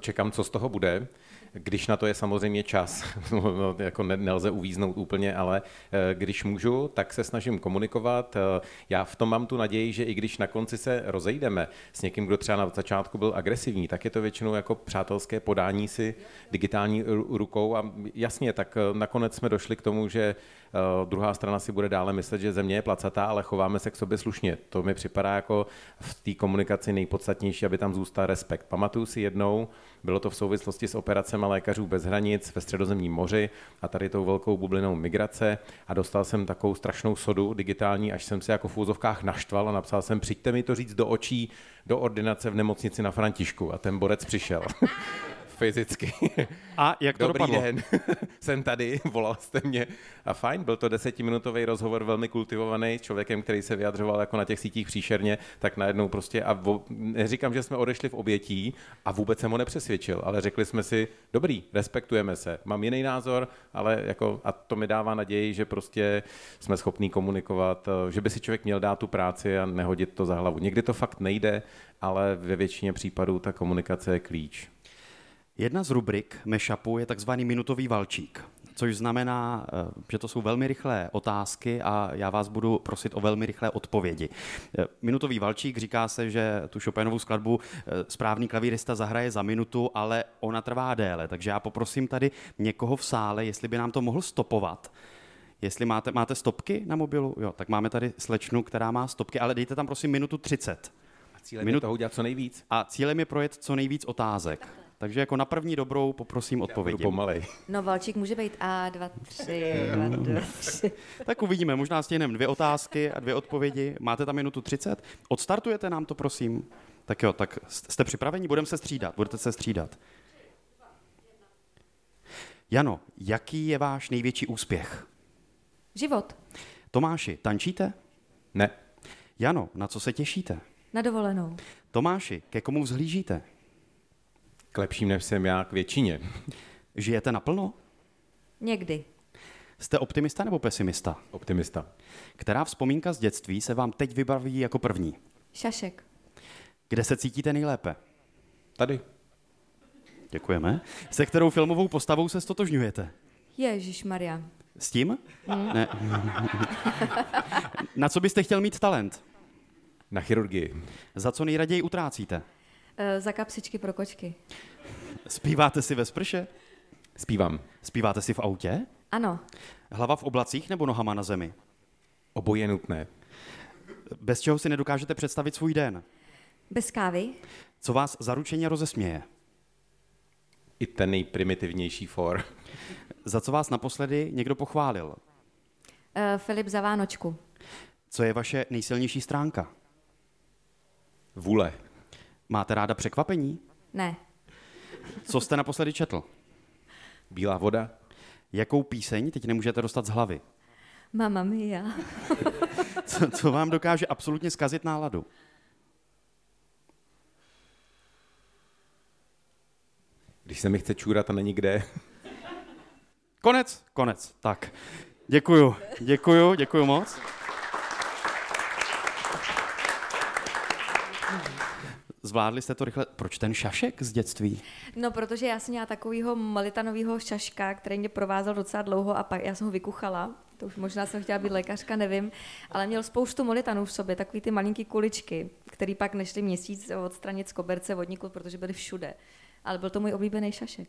čekám, co z toho bude když na to je samozřejmě čas, no, jako nelze uvíznout úplně, ale eh, když můžu, tak se snažím komunikovat. Eh, já v tom mám tu naději, že i když na konci se rozejdeme s někým, kdo třeba na začátku byl agresivní, tak je to většinou jako přátelské podání si digitální rukou a jasně, tak eh, nakonec jsme došli k tomu, že Uh, druhá strana si bude dále myslet, že země je placatá, ale chováme se k sobě slušně. To mi připadá jako v té komunikaci nejpodstatnější, aby tam zůstal respekt. Pamatuju si jednou, bylo to v souvislosti s operacemi lékařů bez hranic ve středozemním moři a tady tou velkou bublinou migrace a dostal jsem takovou strašnou sodu digitální, až jsem se jako v úzovkách naštval a napsal jsem, přijďte mi to říct do očí, do ordinace v nemocnici na Františku a ten borec přišel. fyzicky. A jak to Dobrý dopadlo? den, jsem tady, volal jste mě. A fajn, byl to desetiminutový rozhovor, velmi kultivovaný, s člověkem, který se vyjadřoval jako na těch sítích příšerně, tak najednou prostě, a vo, neříkám, že jsme odešli v obětí a vůbec jsem ho nepřesvědčil, ale řekli jsme si, dobrý, respektujeme se, mám jiný názor, ale jako, a to mi dává naději, že prostě jsme schopní komunikovat, eh, že by si člověk měl dát tu práci a nehodit to za hlavu. Někdy to fakt nejde, ale ve většině případů ta komunikace je klíč. Jedna z rubrik Meshupu je takzvaný minutový valčík, což znamená, eh, že to jsou velmi rychlé otázky a já vás budu prosit o velmi rychlé odpovědi. Eh, Minutový valčík říká se, že tu Chopinovou skladbu eh, správný klavírista zahraje za minutu, ale ona trvá déle, takže já poprosím tady někoho v sále, jestli by nám to mohl stopovat. Jestli máte, máte stopky na mobilu, jo, tak máme tady slečnu, která má stopky, ale dejte tam prosím minutu 30. Cílem Minut- je toho udělat co nejvíc. A cílem je projet co nejvíc otázek. Takže jako na první dobrou poprosím Budu odpovědi. pomalej. No, Valčík může být A, dva, tři, dva, dva, tři. Tak uvidíme, možná stihneme dvě otázky a dvě odpovědi. Máte tam minutu 30? Odstartujete nám to, prosím? Tak jo, tak jste připraveni? Budeme se střídat, budete se střídat. Jano, jaký je váš největší úspěch? Život. Tomáši, tančíte? Ne, Jano, na co se těšíte? Na dovolenou. Tomáši, ke komu vzhlížíte? K lepším než jsem já, k většině. Žijete naplno? Někdy. Jste optimista nebo pesimista? Optimista. Která vzpomínka z dětství se vám teď vybaví jako první? Šašek. Kde se cítíte nejlépe? Tady. Děkujeme. Se kterou filmovou postavou se stotožňujete? Ježíš Maria. S tím? Ne. Na co byste chtěl mít talent? Na chirurgii. Za co nejraději utrácíte? E, za kapsičky pro kočky. Zpíváte si ve sprše? Zpívám. Zpíváte si v autě? Ano. Hlava v oblacích nebo nohama na zemi? Oboje nutné. Bez čeho si nedokážete představit svůj den? Bez kávy. Co vás zaručeně rozesměje? I ten nejprimitivnější for. Za co vás naposledy někdo pochválil? E, Filip za Vánočku. Co je vaše nejsilnější stránka? Vůle. Máte ráda překvapení? Ne. Co jste naposledy četl? Bílá voda. Jakou píseň teď nemůžete dostat z hlavy? Mama mia. Co, co vám dokáže absolutně zkazit náladu? Když se mi chce čůrat a není kde. Konec, konec. Tak, děkuju, děkuju, děkuju moc. Zvládli jste to rychle. Proč ten šašek z dětství? No, protože já jsem měla takového malitanového šaška, který mě provázel docela dlouho a pak já jsem ho vykuchala. To už možná jsem chtěla být lékařka, nevím. Ale měl spoustu molitanů v sobě, takový ty malinký kuličky, který pak nešli měsíc odstranit z koberce vodníku, protože byly všude. Ale byl to můj oblíbený šašek.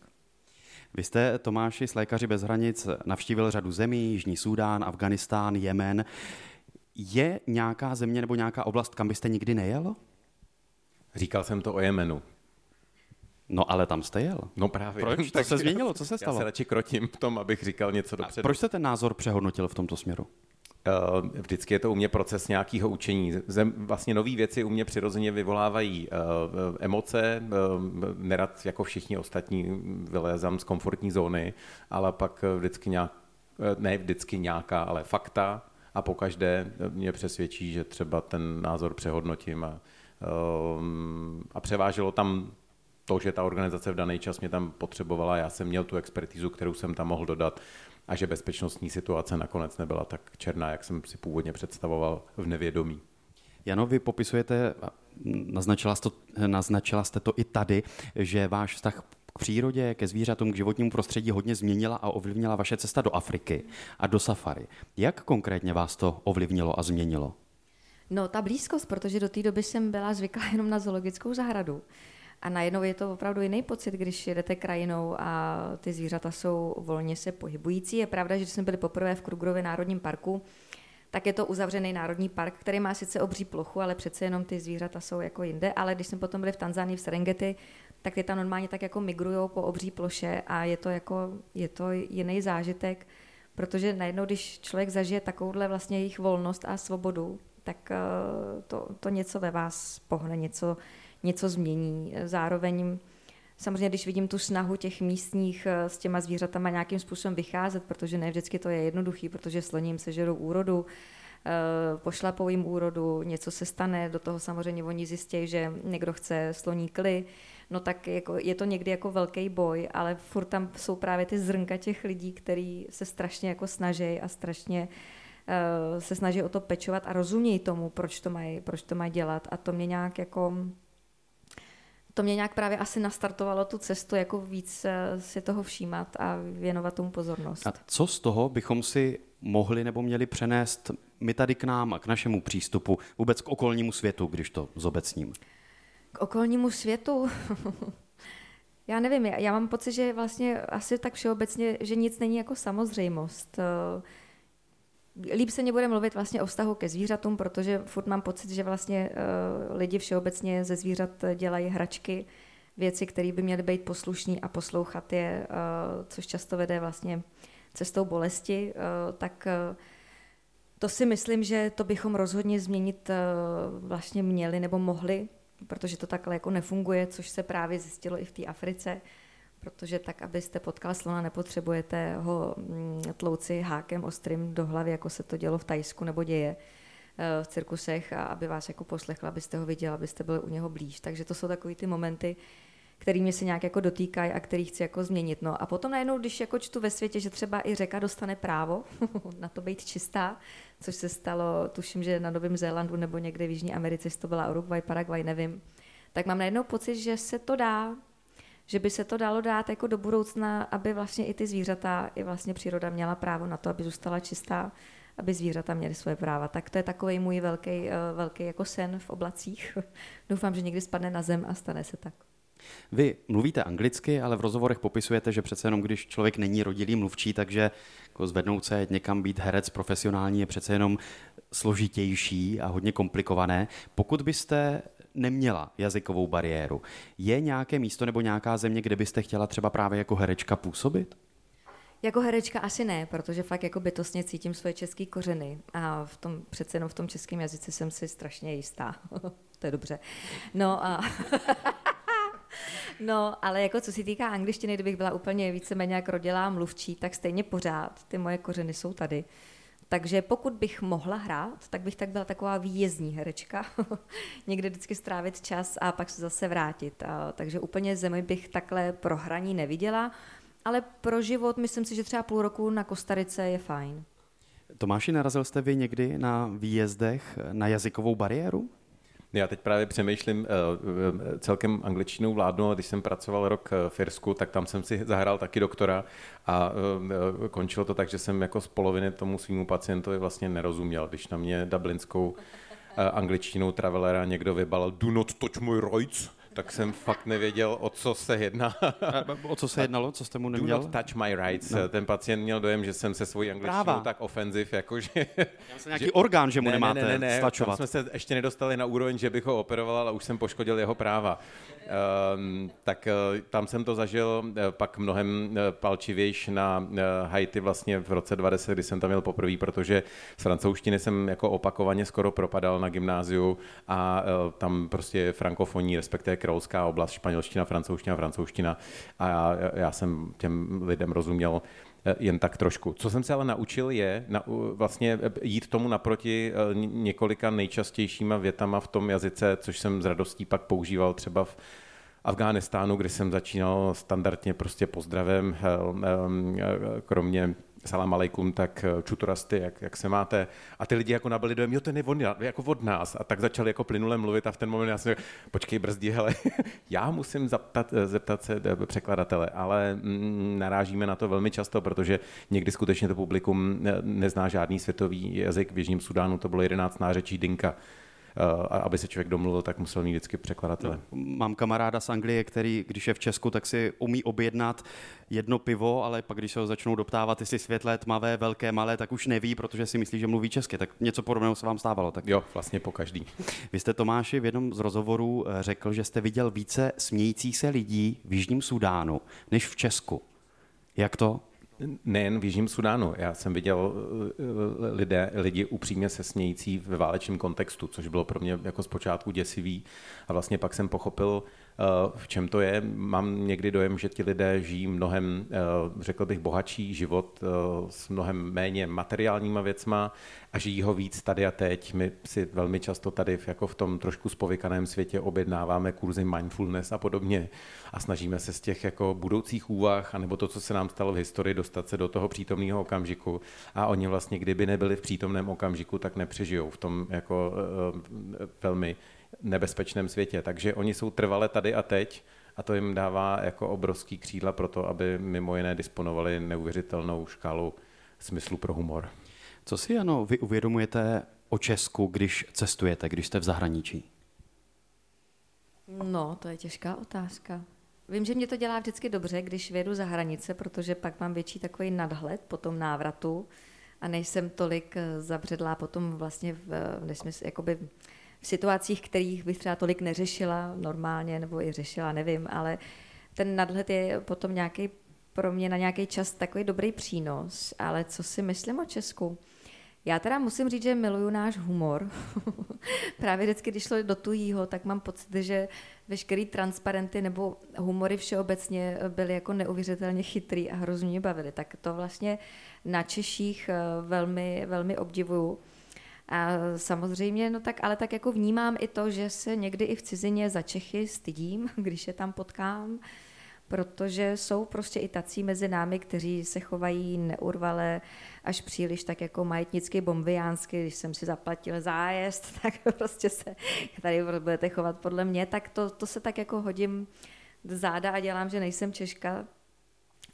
Vy jste, Tomáši, s Lékaři bez hranic navštívil řadu zemí, Jižní Súdán, Afganistán, Jemen. Je nějaká země nebo nějaká oblast, kam byste nikdy nejel? Říkal jsem to o Jemenu. No ale tam jste jel. No právě. Proč? To se změnilo, co se Já stalo? se radši krotím v tom, abych říkal něco dopředu. Proč jste ten názor přehodnotil v tomto směru? Eh, Vždycky je to u mě proces nějakého učení. Vlastně nové věci u mě přirozeně vyvolávají uh, emoce, uh, nerad jako všichni ostatní vylézám z komfortní zóny, ale pak eh, vždycky nějak, eh, ne vždycky nějaká, ale fakta a pokaždé mě přesvědčí, že třeba ten názor přehodnotím a, a převáželo tam to, že ta organizace v daný čas mě tam potřebovala, já jsem měl tu expertizu, kterou jsem tam mohl dodat a že bezpečnostní situace nakonec nebyla tak černá, jak jsem si původně představoval v nevědomí. Jano, vy popisujete, naznačila jste, to, naznačila jste to i tady, že váš vztah k přírodě, ke zvířatům, k životnímu prostředí hodně změnila a ovlivnila vaše cesta do Afriky a do safari. Jak konkrétně vás to ovlivnilo a změnilo? No, ta blízkost, protože do té doby jsem byla zvyklá jenom na zoologickou zahradu. A najednou je to opravdu jiný pocit, když jedete krajinou a ty zvířata jsou volně se pohybující. Je pravda, že jsme byli poprvé v Krugrově národním parku, tak je to uzavřený národní park, který má sice obří plochu, ale přece jenom ty zvířata jsou jako jinde. Ale když jsme potom byli v Tanzánii v Serengeti, tak ty tam normálně tak jako migrují po obří ploše a je to jako, je to jiný zážitek, protože najednou, když člověk zažije takovouhle vlastně jejich volnost a svobodu, tak eh, to, to něco ve vás pohne, něco, něco změní. Zároveň samozřejmě, když vidím tu snahu těch místních eh, s těma zvířatama nějakým způsobem vycházet, protože ne vždycky to je jednoduchý, protože sloním sežerou úrodu, eh, pošlapou jim úrodu, něco se stane, do toho samozřejmě oni zjistí, že někdo chce sloní kly, no tak jako, je to někdy jako velký boj, ale furt tam jsou právě ty zrnka těch lidí, kteří se strašně jako snaží a strašně uh, se snaží o to pečovat a rozumějí tomu, proč to mají, proč to mají dělat a to mě nějak jako to mě nějak právě asi nastartovalo tu cestu, jako víc eh, si toho všímat a věnovat tomu pozornost. A co z toho bychom si mohli nebo měli přenést my tady k nám a k našemu přístupu, vůbec k okolnímu světu, když to zobecním? K okolnímu světu? já nevím, já, já mám pocit, že vlastně asi tak všeobecně, že nic není jako samozřejmost. Uh, líp se mě bude mluvit vlastně o vztahu ke zvířatům, protože furt mám pocit, že vlastně uh, lidi všeobecně ze zvířat dělají hračky, věci, které by měly být poslušní a poslouchat je, uh, což často vede vlastně cestou bolesti, uh, tak uh, to si myslím, že to bychom rozhodně změnit uh, vlastně měli nebo mohli, protože to takhle jako nefunguje, což se právě zjistilo i v té Africe protože tak, abyste potkal slona, nepotřebujete ho mm, tlouci hákem ostrým do hlavy, jako se to dělo v Tajsku nebo děje eh, v cirkusech a aby vás jako poslechl, abyste ho viděl, abyste byli u něho blíž. Takže to jsou takový ty momenty, který mě se nějak jako dotýkají a který chci jako změnit. No a potom najednou, když jako čtu ve světě, že třeba i řeka dostane právo na to být čistá, což se stalo, tuším, že na Novém Zélandu nebo někde v Jižní Americe, to byla Uruguay, Paraguay, nevím, tak mám najednou pocit, že se to dá, že by se to dalo dát jako do budoucna, aby vlastně i ty zvířata, i vlastně příroda měla právo na to, aby zůstala čistá, aby zvířata měly svoje práva. Tak to je takový můj velký, eh, velký jako sen v oblacích. Doufám, že někdy spadne na zem a stane se tak. Vy mluvíte anglicky, ale v rozhovorech popisujete, že přece jenom když člověk není rodilý mluvčí, takže jako zvednout se někam být herec profesionální je přece jenom složitější a hodně komplikované. Pokud byste neměla jazykovou bariéru. Je nějaké místo nebo nějaká země, kde byste chtěla třeba právě jako herečka působit? Jako herečka asi ne, protože fakt jako bytostně cítím svoje české kořeny a v tom, přece jenom v tom českém jazyce jsem si strašně jistá. to je dobře. No a... No, ale jako co se týká angličtiny, kdybych byla úplně víceméně jak rodilá mluvčí, tak stejně pořád ty moje kořeny jsou tady. Takže pokud bych mohla hrát, tak bych tak byla taková výjezdní herečka. Někde vždycky strávit čas a pak se zase vrátit. A, takže úplně zemi bych takhle pro hraní neviděla, ale pro život myslím si, že třeba půl roku na Kostarice je fajn. Tomáši, narazil jste vy někdy na výjezdech na jazykovou bariéru? Já teď právě přemýšlím, eh, celkem angličtinou vládnu, když jsem pracoval rok eh, v Irsku, tak tam jsem si zahrál taky doktora a eh, končilo to tak, že jsem jako z poloviny tomu svýmu pacientovi vlastně nerozuměl, když na mě dublinskou angličtinou travelera někdo vybal do not touch my rights, tak jsem fakt nevěděl, o co se jedná. o co se jednalo? Co jste mu neměl? Do not touch my rights. No. Ten pacient měl dojem, že jsem se svojí angličtinou Práva. tak ofenziv, jakože... Já jsem nějaký že, orgán, že mu ne, nemáte ne, ne, ne, stlačovat. Tam jsme se ještě nedostali na úroveň, že bych ho operoval, ale už jsem poškodil jeho práva. Um, tak uh, tam jsem to zažil uh, pak mnohem uh, palčivějš na Haiti vlastně v roce 20, kdy jsem tam měl poprvé, protože z francouzštiny jsem jako opakovaně skoro propadal na gymnáziu a tam prostě frankofoní, respektive královská oblast, španělština, francouzština, francouzština a já, já jsem těm lidem rozuměl eh, jen tak trošku. Co jsem se ale naučil je na, vlastně eh, jít tomu naproti eh, několika nejčastějšíma větama v tom jazyce, což jsem s radostí pak používal třeba v Afghánistánu, kdy jsem začínal standardně prostě pozdravem, kromě salam alaikum, tak eh, čutorasty, jak, jak se máte. A ty lidi jako nabili dojem, jo, ten je od, jako od nás. A tak začali jako plynule mluvit a v ten moment já jsem řekl, počkej, brzdí, hele, já musím zeptat, eh, zeptat se eh, překladatele, ale mm, narážíme na to velmi často, protože někdy skutečně to publikum nezná žádný světový jazyk. V Jižním Sudánu to bylo 11 nářečí Dinka aby se člověk domluvil, tak musel mít vždycky překladatele. No, mám kamaráda z Anglie, který, když je v Česku, tak si umí objednat jedno pivo, ale pak, když se ho začnou doptávat, jestli světlé, tmavé, velké, malé, tak už neví, protože si myslí, že mluví česky. Tak něco podobného se vám stávalo. Tak... Jo, vlastně po každý. Vy jste Tomáši v jednom z rozhovorů eh, řekl, že jste viděl více smějících se lidí v Jižním Sudánu než v Česku. Jak to? Nejen v Jižním Sudánu. Já jsem viděl eh, lidé, lidi upřímně se smějící ve válečném kontextu, což bylo pro mě jako zpočátku děsivý. A vlastně pak jsem pochopil, Eh, v čem to je? Mám někdy dojem, že ti lidé žijí mnohem, eh, řekl bych, bohatší život eh, s mnohem méně materiálníma věcma a žijí ho víc tady a teď. My si velmi často tady jako v tom trošku spovykaném světě objednáváme kurzy mindfulness a podobně a snažíme se z těch jako budoucích úvah, anebo to, co se nám stalo v historii, dostat se do toho přítomného okamžiku a oni vlastně, kdyby nebyli v přítomném okamžiku, tak nepřežijou v tom jako velmi nebezpečném světě. Takže oni jsou trvale tady a teď a to jim dává jako obrovský křídla pro to, aby mimo jiné disponovali neuvěřitelnou škálu smyslu pro humor. Co si, ano, vy uvědomujete o Česku, když cestujete, když jste v zahraničí? No, to je těžká otázka. Vím, že mě to dělá vždycky dobře, když vědu za hranice, protože pak mám větší takový nadhled po tom návratu a nejsem tolik eh, zabředlá potom vlastně v, v jakoby v situacích, kterých bych třeba tolik neřešila normálně, nebo i řešila, nevím, ale ten nadhled je potom nějaký pro mě na nějaký čas takový dobrý přínos, ale co si myslím o Česku? Já teda musím říct, že miluju náš humor. Právě vždycky, když šlo do tujího, tak mám pocit, že veškerý transparenty nebo humory všeobecně byly jako neuvěřitelně chytrý a hrozně mě bavili. Tak to vlastně na Češích eh, velmi, velmi obdivuju. A samozřejmě, no tak, ale tak jako vnímám i to, že se někdy i v cizině za Čechy stydím, když je tam potkám, protože jsou prostě i tací mezi námi, kteří se chovají neurvale až příliš tak jako majetnicky bombiánsky, když jsem si zaplatil zájezd, tak prostě se tady budete chovat podle mě, tak to, to se tak jako hodím záda a dělám, že nejsem Češka,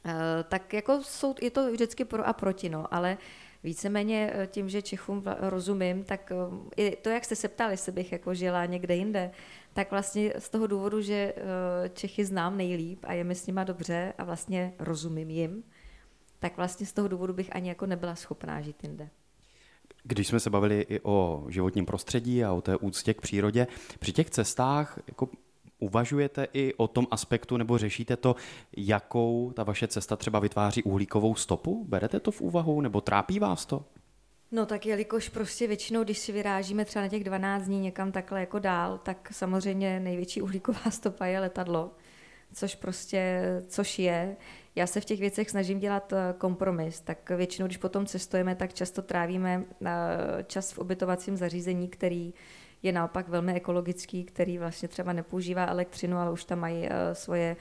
Uh, tak jako jsou, je to vždycky pro a proti, no, ale víceméně eh, tím, že Čechům rozumím, tak eh, i to, jak jste se ptali, jestli bych jako žila někde jinde, tak vlastně z toho důvodu, že eh, Čechy znám nejlíp a je mi s nima dobře a vlastně rozumím jim, tak vlastně z toho důvodu bych ani jako nebyla schopná žít jinde. Když jsme se bavili i o životním prostředí a o té úctě k přírodě, při těch cestách jako Uvažujete i o tom aspektu nebo řešíte to, jakou ta vaše cesta třeba vytváří uhlíkovou stopu? Berete to v úvahu nebo trápí vás to? No tak jelikož prostě většinou, když si vyrážíme třeba na těch 12 dní někam takhle jako dál, tak samozřejmě největší uhlíková stopa je letadlo, což prostě, což je. Já se v těch věcech snažím dělat eh, kompromis, tak většinou, když potom cestujeme, tak často trávíme eh, čas v ubytovacím zařízení, který je naopak velmi ekologický, který vlastně třeba nepoužívá elektřinu, ale už tam mají eh, svoje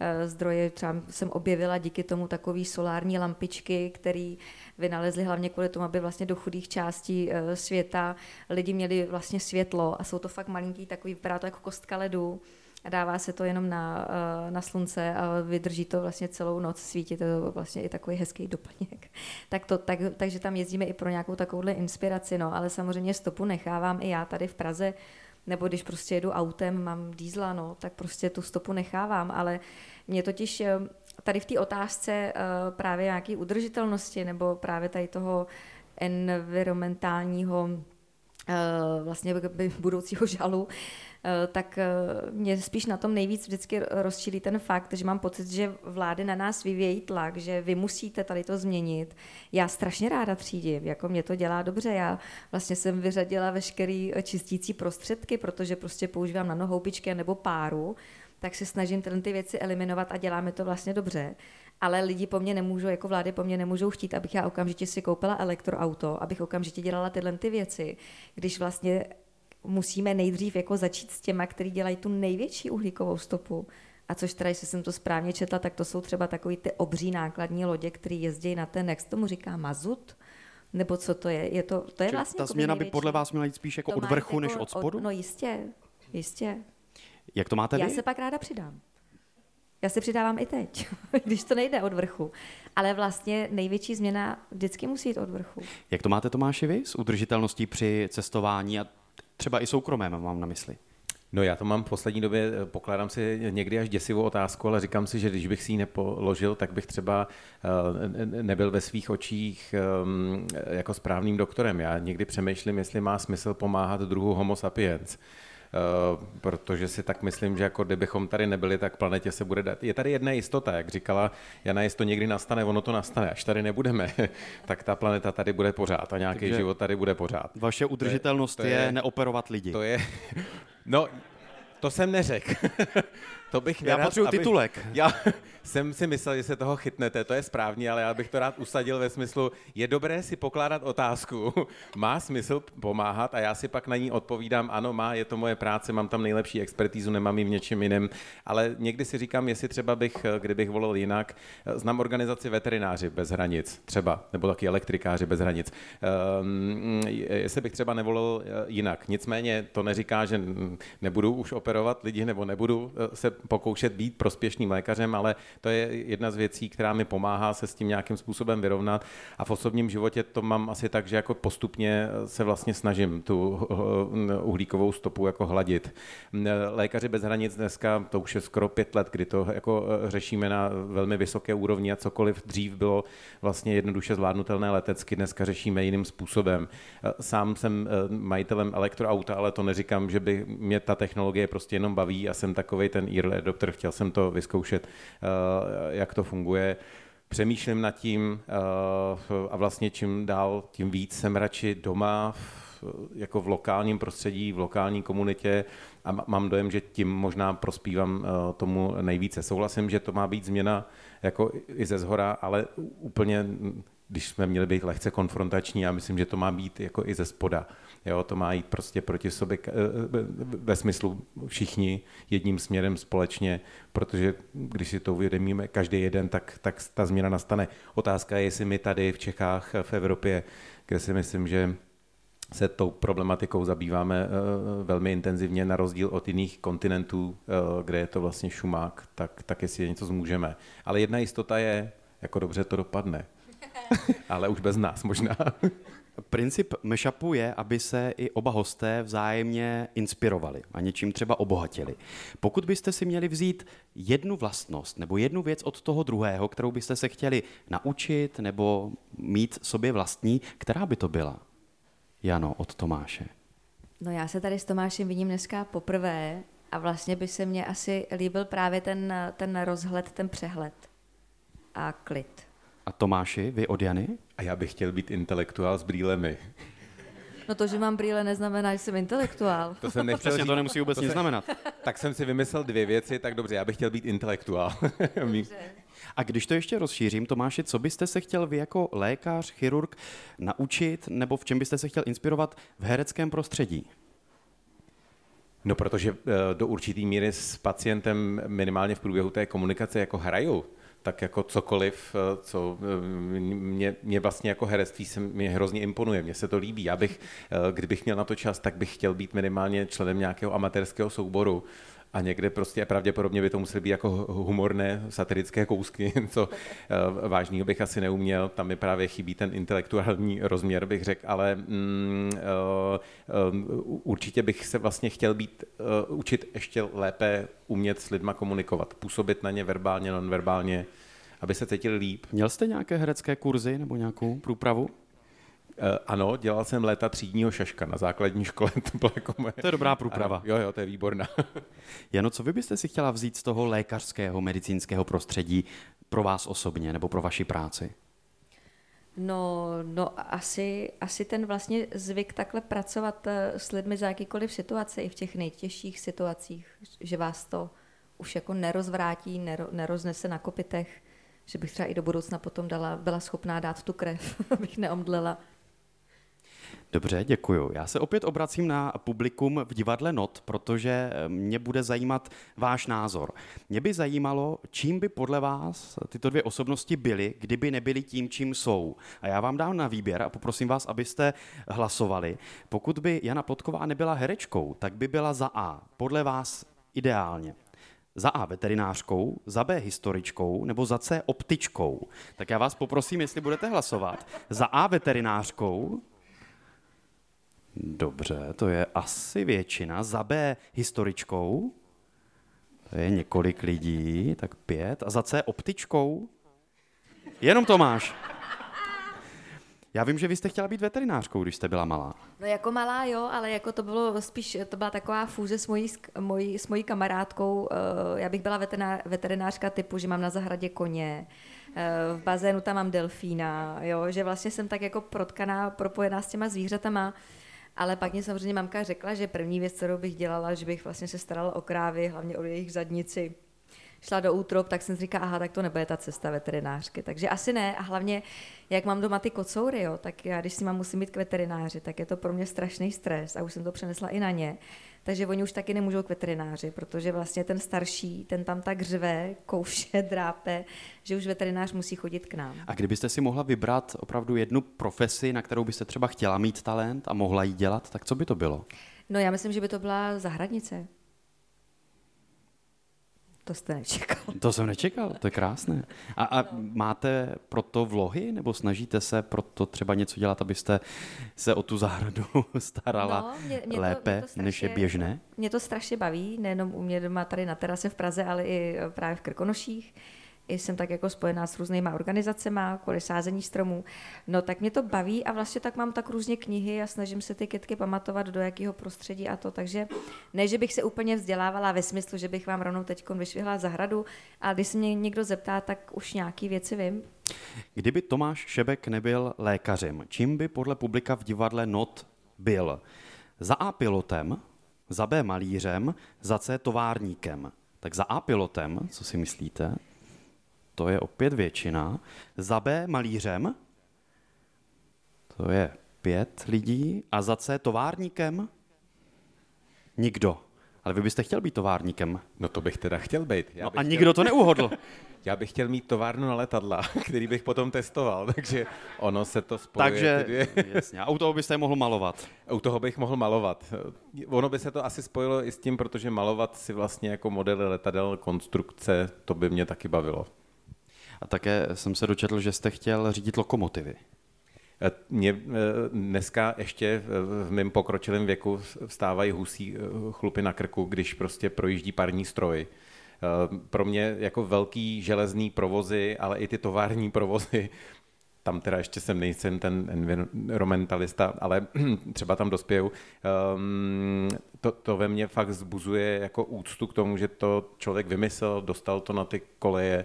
eh, zdroje. Třeba jsem objevila díky tomu takové solární lampičky, které vynalezli hlavně kvůli tomu, aby vlastně do chudých částí eh, světa lidi měli vlastně světlo a jsou to fakt malinký, takový, vypadá to jako kostka ledu a dává se to jenom na, eh, na slunce a vydrží to vlastně celou noc, svítí to vlastně i takový hezký doplněk. Tak to, tak, takže tam jezdíme i pro nějakou takovouhle inspiraci, no, ale samozřejmě stopu nechávám i já tady v Praze, nebo když prostě jedu autem, mám dýzla, no, tak prostě tu stopu nechávám, ale mě totiž eh, tady v té otázce eh, právě nějaké udržitelnosti nebo právě tady toho environmentálního vlastně budoucího žalu, tak eh, mě spíš na tom nejvíc vždycky rozčílí ten fakt, že mám pocit, že vlády na nás vyvějí tlak, že vy musíte tady to změnit. Já strašně ráda třídím, jako mě to dělá dobře. Já vlastně jsem vyřadila veškerý eh, čistící prostředky, protože prostě používám nanohoubičky nebo páru, tak se snažím tyhle ty věci eliminovat a děláme to vlastně dobře. Ale lidi po mně nemůžou, jako vlády po mně nemůžou chtít, abych já okamžitě si koupila elektroauto, abych okamžitě dělala tyhle ty věci, když vlastně musíme nejdřív jako začít s těma, který dělají tu největší uhlíkovou stopu. A což teda, jestli jsem to správně četla, tak to jsou třeba takový ty obří nákladní lodě, které jezdí na ten, jak se tomu říká, mazut, nebo co to je? je to, to je vlastně ta jako změna by podle vás měla jít spíš jako od vrchu než jako od spodu? Od, no jistě, jistě. Jak to máte Já vy? se pak ráda přidám. Já se přidávám i teď, když to nejde od vrchu. Ale vlastně největší změna vždycky musí jít od vrchu. Jak to máte, Tomáši, vy s udržitelností při cestování a třeba i soukromém mám na mysli? No já to mám v poslední době, eh, pokládám si někdy až děsivou otázku, ale říkám si, že když bych si ji nepoložil, tak bych třeba eh, nebyl ve svých očích ehm, jako správným doktorem. Já někdy přemýšlím, jestli má smysl pomáhat druhu homo sapiens. Uh, protože si tak myslím, že jako kdybychom tady nebyli, tak planetě se bude dát. Je tady jedna jistota, jak říkala Jana, jestli to někdy nastane, ono to nastane. Až tady nebudeme, tak ta planeta tady bude pořád a nějaký Takže život tady bude pořád. Vaše udržitelnost to je, to je, je neoperovat lidi. To je, no, to jsem neřekl. to bych Já potřebuji titulek. Já jsem si myslel, že se toho chytnete, to je správně, ale já bych to rád usadil ve smyslu, je dobré si pokládat otázku, má smysl pomáhat a já si pak na ní odpovídám, ano, má, je to moje práce, mám tam nejlepší expertízu, nemám ji v něčem jiném, ale někdy si říkám, jestli třeba bych, kdybych volil jinak, znám organizaci veterináři bez hranic, třeba, nebo taky elektrikáři bez hranic, um, jestli bych třeba nevolil eh, jinak. Nicméně to neříká, že nebudu už operovat lidi, nebo nebudu eh, se pokoušet být prospěšným lékařem, ale to je jedna z věcí, která mi pomáhá se s tím nějakým způsobem vyrovnat. A v osobním životě to mám asi tak, že jako postupně se vlastně snažím tu uhlíkovou stopu jako hladit. Lékaři bez hranic dneska, to už je skoro pět let, kdy to jako e, řešíme na velmi vysoké úrovni a cokoliv dřív bylo vlastně jednoduše zvládnutelné letecky, dneska řešíme jiným způsobem. E, sám jsem majitelem elektroauta, ale to neříkám, že by mě ta technologie prostě jenom baví a jsem takový ten early adopter, chtěl jsem to vyzkoušet Eh, jak to funguje. Přemýšlím nad tím eh, a vlastně čím dál, tím víc jsem radši doma, jako v lokálním prostředí, v lokální komunitě a mám dojem, že tím možná prospívám eh, tomu nejvíce. Souhlasím, že to má být změna jako i ze zhora, ale úplně když jsme měli být lehce konfrontační, já myslím, že to má být jako i ze spoda. Jo, to má jít prostě proti sobě eh, ve smyslu všichni jedním směrem společně, protože když si to uvědomíme každý jeden, tak, tak ta změna nastane. Otázka je, jestli my tady v Čechách, v Evropě, kde si myslím, že se tou problematikou zabýváme uh, velmi intenzivně, na rozdíl od jiných kontinentů, kde je to vlastně šumák, tak, tak jestli je něco zmůžeme. Ale jedna jistota je, jako dobře to dopadne. Ale už bez nás možná. Princip mashupu je, aby se i oba hosté vzájemně inspirovali a něčím třeba obohatili. Pokud byste si měli vzít jednu vlastnost nebo jednu věc od toho druhého, kterou byste se chtěli naučit nebo mít sobě vlastní, která by to byla? Jano, od Tomáše. No já se tady s Tomášem vidím dneska poprvé a vlastně by se mně asi líbil právě ten, ten rozhled, ten přehled a klid. A Tomáši, vy od Jany? A já bych chtěl být intelektuál s brýlemi. No to, že mám brýle, neznamená, že jsem intelektuál. To jsem nechtěl říct. to nemusí vůbec nic znamenat. Tak jsem si vymyslel dvě věci, tak dobře, já bych chtěl být intelektuál. A když to ještě rozšířím, Tomáši, co byste se chtěl vy jako lékař, chirurg naučit, nebo v čem byste se chtěl inspirovat v hereckém prostředí? No, protože eh, do určitý míry s pacientem minimálně v průběhu té komunikace jako hraju, tak jako cokoliv, eh, co eh, mě, mě vlastně jako herectví se mě hrozně imponuje, mně se to líbí. Já bych, eh, kdybych měl na to čas, tak bych chtěl být minimálně členem nějakého amatérského souboru, a někde prostě pravděpodobně by to musely být jako humorné, satirické kousky, co vážného bych asi neuměl, tam mi právě chybí ten intelektuální rozměr, bych řekl, ale mm, uh, uh, určitě bych se vlastně chtěl být, učit ještě lépe umět s lidma komunikovat, působit na ně verbálně, nonverbálně, aby se cítili líp. Měl jste nějaké herecké kurzy nebo nějakou průpravu? Uh, ano, dělal jsem léta třídního šaška na základní škole. To, bylo jako moje... to je dobrá průprava. Ano, jo, jo, to je výborná. Jano, co vy byste si chtěla vzít z toho lékařského, medicínského prostředí pro vás osobně nebo pro vaši práci? No, no asi, asi ten vlastně zvyk takhle pracovat eh, s lidmi za jakýkoliv situace, i v těch nejtěžších situacích, že vás to už jako nerozvrátí, nero, neroznese na kopitech, že bych třeba i do budoucna potom dala, byla schopná dát tu krev, abych neomdlela. Dobře, děkuju. Já se opět obracím na publikum v divadle Not, protože eh, mě bude zajímat váš názor. Mě by zajímalo, čím by podle vás tyto dvě osobnosti byly, kdyby nebyly tím, čím jsou. A já vám dám na výběr a poprosím vás, abyste hlasovali. Pokud by Jana Plotková nebyla herečkou, tak by byla za A. Podle vás ideálně. Za A veterinářkou, za B historičkou nebo za C optičkou. Tak já vás poprosím, jestli budete hlasovat. Za A veterinářkou, Dobře, to je asi většina. Za B historičkou. To je několik lidí, tak pět. A za C optičkou. Jenom Tomáš. Já vím, že vy jste chtěla být veterinářkou, když jste byla malá. No jako malá, jo, ale jako to bylo spíš, to byla taková fúze s mojí, s mojí, s mojí kamarádkou. Eh, Já bych byla veterinář, veterinářka typu, že mám na zahradě koně, eh, v bazénu tam mám delfína, jo, že vlastně jsem tak jako protkaná, propojená s těma zvířatama. Ale pak mě samozřejmě mamka řekla, že první věc, kterou bych dělala, že bych vlastně se starala o krávy, hlavně o jejich zadnici. Šla do útrop, tak jsem si říkala, aha, tak to nebude ta cesta veterinářky. Takže asi ne. A hlavně, jak mám doma ty kocoury, jo, tak já, když si mám musím být k veterináři, tak je to pro mě strašný stres a už jsem to přenesla i na ně. Takže oni už taky nemůžou k veterináři, protože vlastně ten starší, ten tam tak řve, kouše, drápe, že už veterinář musí chodit k nám. A kdybyste si mohla vybrat opravdu jednu profesi, na kterou byste třeba chtěla mít talent a mohla ji dělat, tak co by to bylo? No já myslím, že by to byla zahradnice. To jste nečekal. To jsem nečekal, to je krásné. A, a máte proto vlohy, nebo snažíte se proto třeba něco dělat, abyste se o tu zahradu starala No, mě- mě to- lépe, mě to než je strašně- běžné? Mě to strašně baví, nejenom u mě doma tady na terase v Praze, ale i eh, právě v Krkonoších. I jsem tak jako spojená s různýma organizacemi, kvůli sázení stromů. No tak mě to baví a vlastně tak mám tak různě knihy a snažím se ty kytky pamatovat, do jakého prostředí a to. Takže ne, že bych se úplně vzdělávala ve smyslu, že bych vám rovnou teď vyšvihla zahradu, ale když se mě někdo zeptá, tak už nějaký věci vím. Kdyby Tomáš Šebek nebyl lékařem, čím by podle publika v divadle Not byl? Za A pilotem, za B malířem, za C továrníkem. Tak za A pilotem, co si myslíte? To je opět většina. Za B malířem, to je pět lidí. A za C továrníkem? Nikdo. Ale vy byste chtěl být továrníkem. No to bych teda chtěl být. Já No bych a chtěl- nikdo to neuhodl. Já bych chtěl mít továrnu na letadla, který bych potom testoval, takže ono se to spojuje. Takže, ty dvě. jasně, a u toho byste mohl malovat. U toho bych mohl malovat. Ono by se to asi spojilo i s tím, protože malovat si vlastně jako modely letadel, konstrukce, to by mě taky bavilo. A také jsem se dočetl, že jste chtěl řídit lokomotivy. E, Mě e, dneska ještě v mém pokročilém věku vstávají husí e, chlupy na krku, když prostě projíždí parní stroj. Pro mě jako velký železný provozy, ale i ty tovární provozy, tam teda ještě jsem nejsem ten environmentalista, ale třeba tam dospěju. Um, to, to ve mně fakt zbuzuje jako úctu k tomu, že to člověk vymyslel, dostal to na ty koleje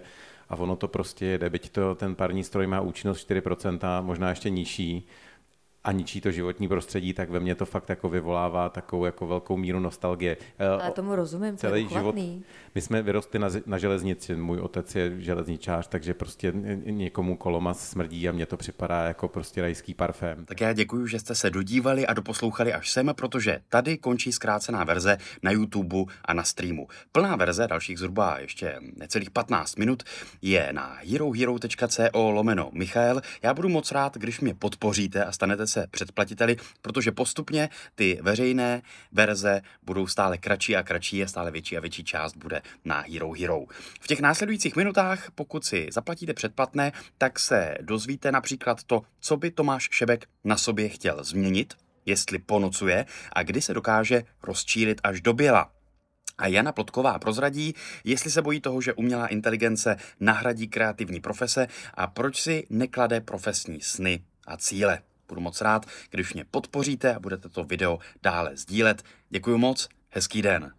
a ono to prostě jede. Byť to, ten parní stroj má účinnost 4%, možná ještě nižší, a ničí to životní prostředí, tak ve mně to fakt jako vyvolává takovou jako velkou míru nostalgie. Eh, Ale tomu rozumím, to je celý život. uchvatný. My jsme vyrostli na, na železnici, můj otec je železničář, takže prostě ně- někomu koloma smrdí a mně to připadá jako prostě rajský parfém. Tak já děkuji, že jste se dodívali a doposlouchali až sem, protože tady končí zkrácená verze na YouTube a na streamu. Plná verze, dalších zhruba ještě necelých 15 minut, je na herohero.co lomeno Michael. Já budu moc rád, když mě podpoříte a stanete se předplatiteli, protože postupně ty veřejné verze budou stále kratší a kratší a stále větší a větší část bude na Hero Hero. V těch následujících minutách, pokud si zaplatíte předplatné, tak se dozvíte například to, co by Tomáš Šebek na sobě chtěl změnit, jestli ponocuje a kdy se dokáže rozčílit až do běla. A Jana Plotková prozradí, jestli se bojí toho, že umělá inteligence nahradí kreativní profese a proč si neklade profesní sny a cíle. Budu moc rád, když mě podpoříte a budete to video dále sdílet. Děkuji moc, hezký den.